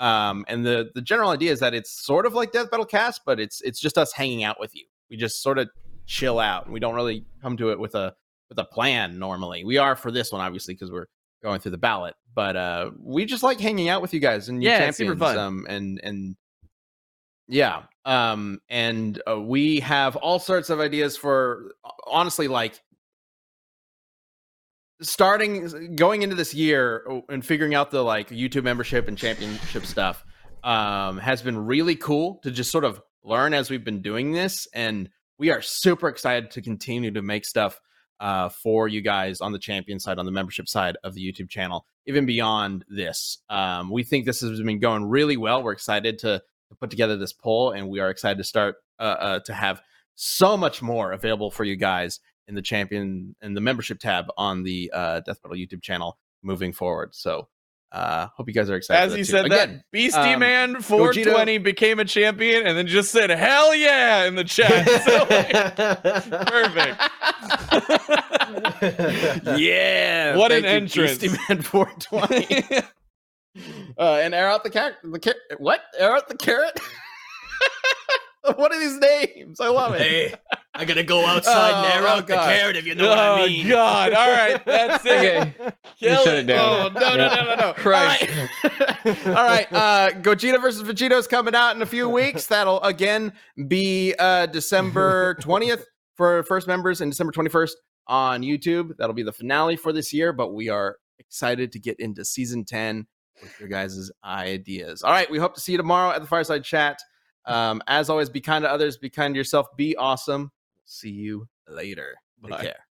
Um, and the the general idea is that it's sort of like Death Battle Cast, but it's it's just us hanging out with you. We just sort of chill out, we don't really come to it with a with a plan normally. We are for this one, obviously, because we're going through the ballot. But uh, we just like hanging out with you guys and your Yeah, champions. super fun. Um, and and yeah, um, and uh, we have all sorts of ideas for honestly, like starting going into this year oh, and figuring out the like YouTube membership and championship stuff um, has been really cool to just sort of learn as we've been doing this, and we are super excited to continue to make stuff uh, for you guys on the champion side, on the membership side of the YouTube channel, even beyond this. Um, we think this has been going really well. We're excited to, to put together this poll, and we are excited to start uh, uh, to have so much more available for you guys in the champion and the membership tab on the uh, Death Battle YouTube channel moving forward. So, uh, hope you guys are excited. As he too. said Again, that, Beastie um, Man 420 became a champion and then just said "Hell yeah" in the chat. So, like, yeah. What an thank you, entrance. Beastie Man 420. uh, and air out the cat. The car- what? Air out the carrot. what are these names? I love it. Hey, I gotta go outside and air Oh, out the God. carrot if you know what I mean. oh mean. God! All right, that's it. Okay. Kill shut it down. Oh no no no no no! Christ. All right, All right. Uh, Gogeta versus Vegeta is coming out in a few weeks. That'll again be uh, December twentieth for first members and December twenty first on YouTube. That'll be the finale for this year. But we are excited to get into season ten with your guys' ideas. All right, we hope to see you tomorrow at the Fireside Chat. Um, as always, be kind to others, be kind to yourself, be awesome. See you later. Take Bye. care.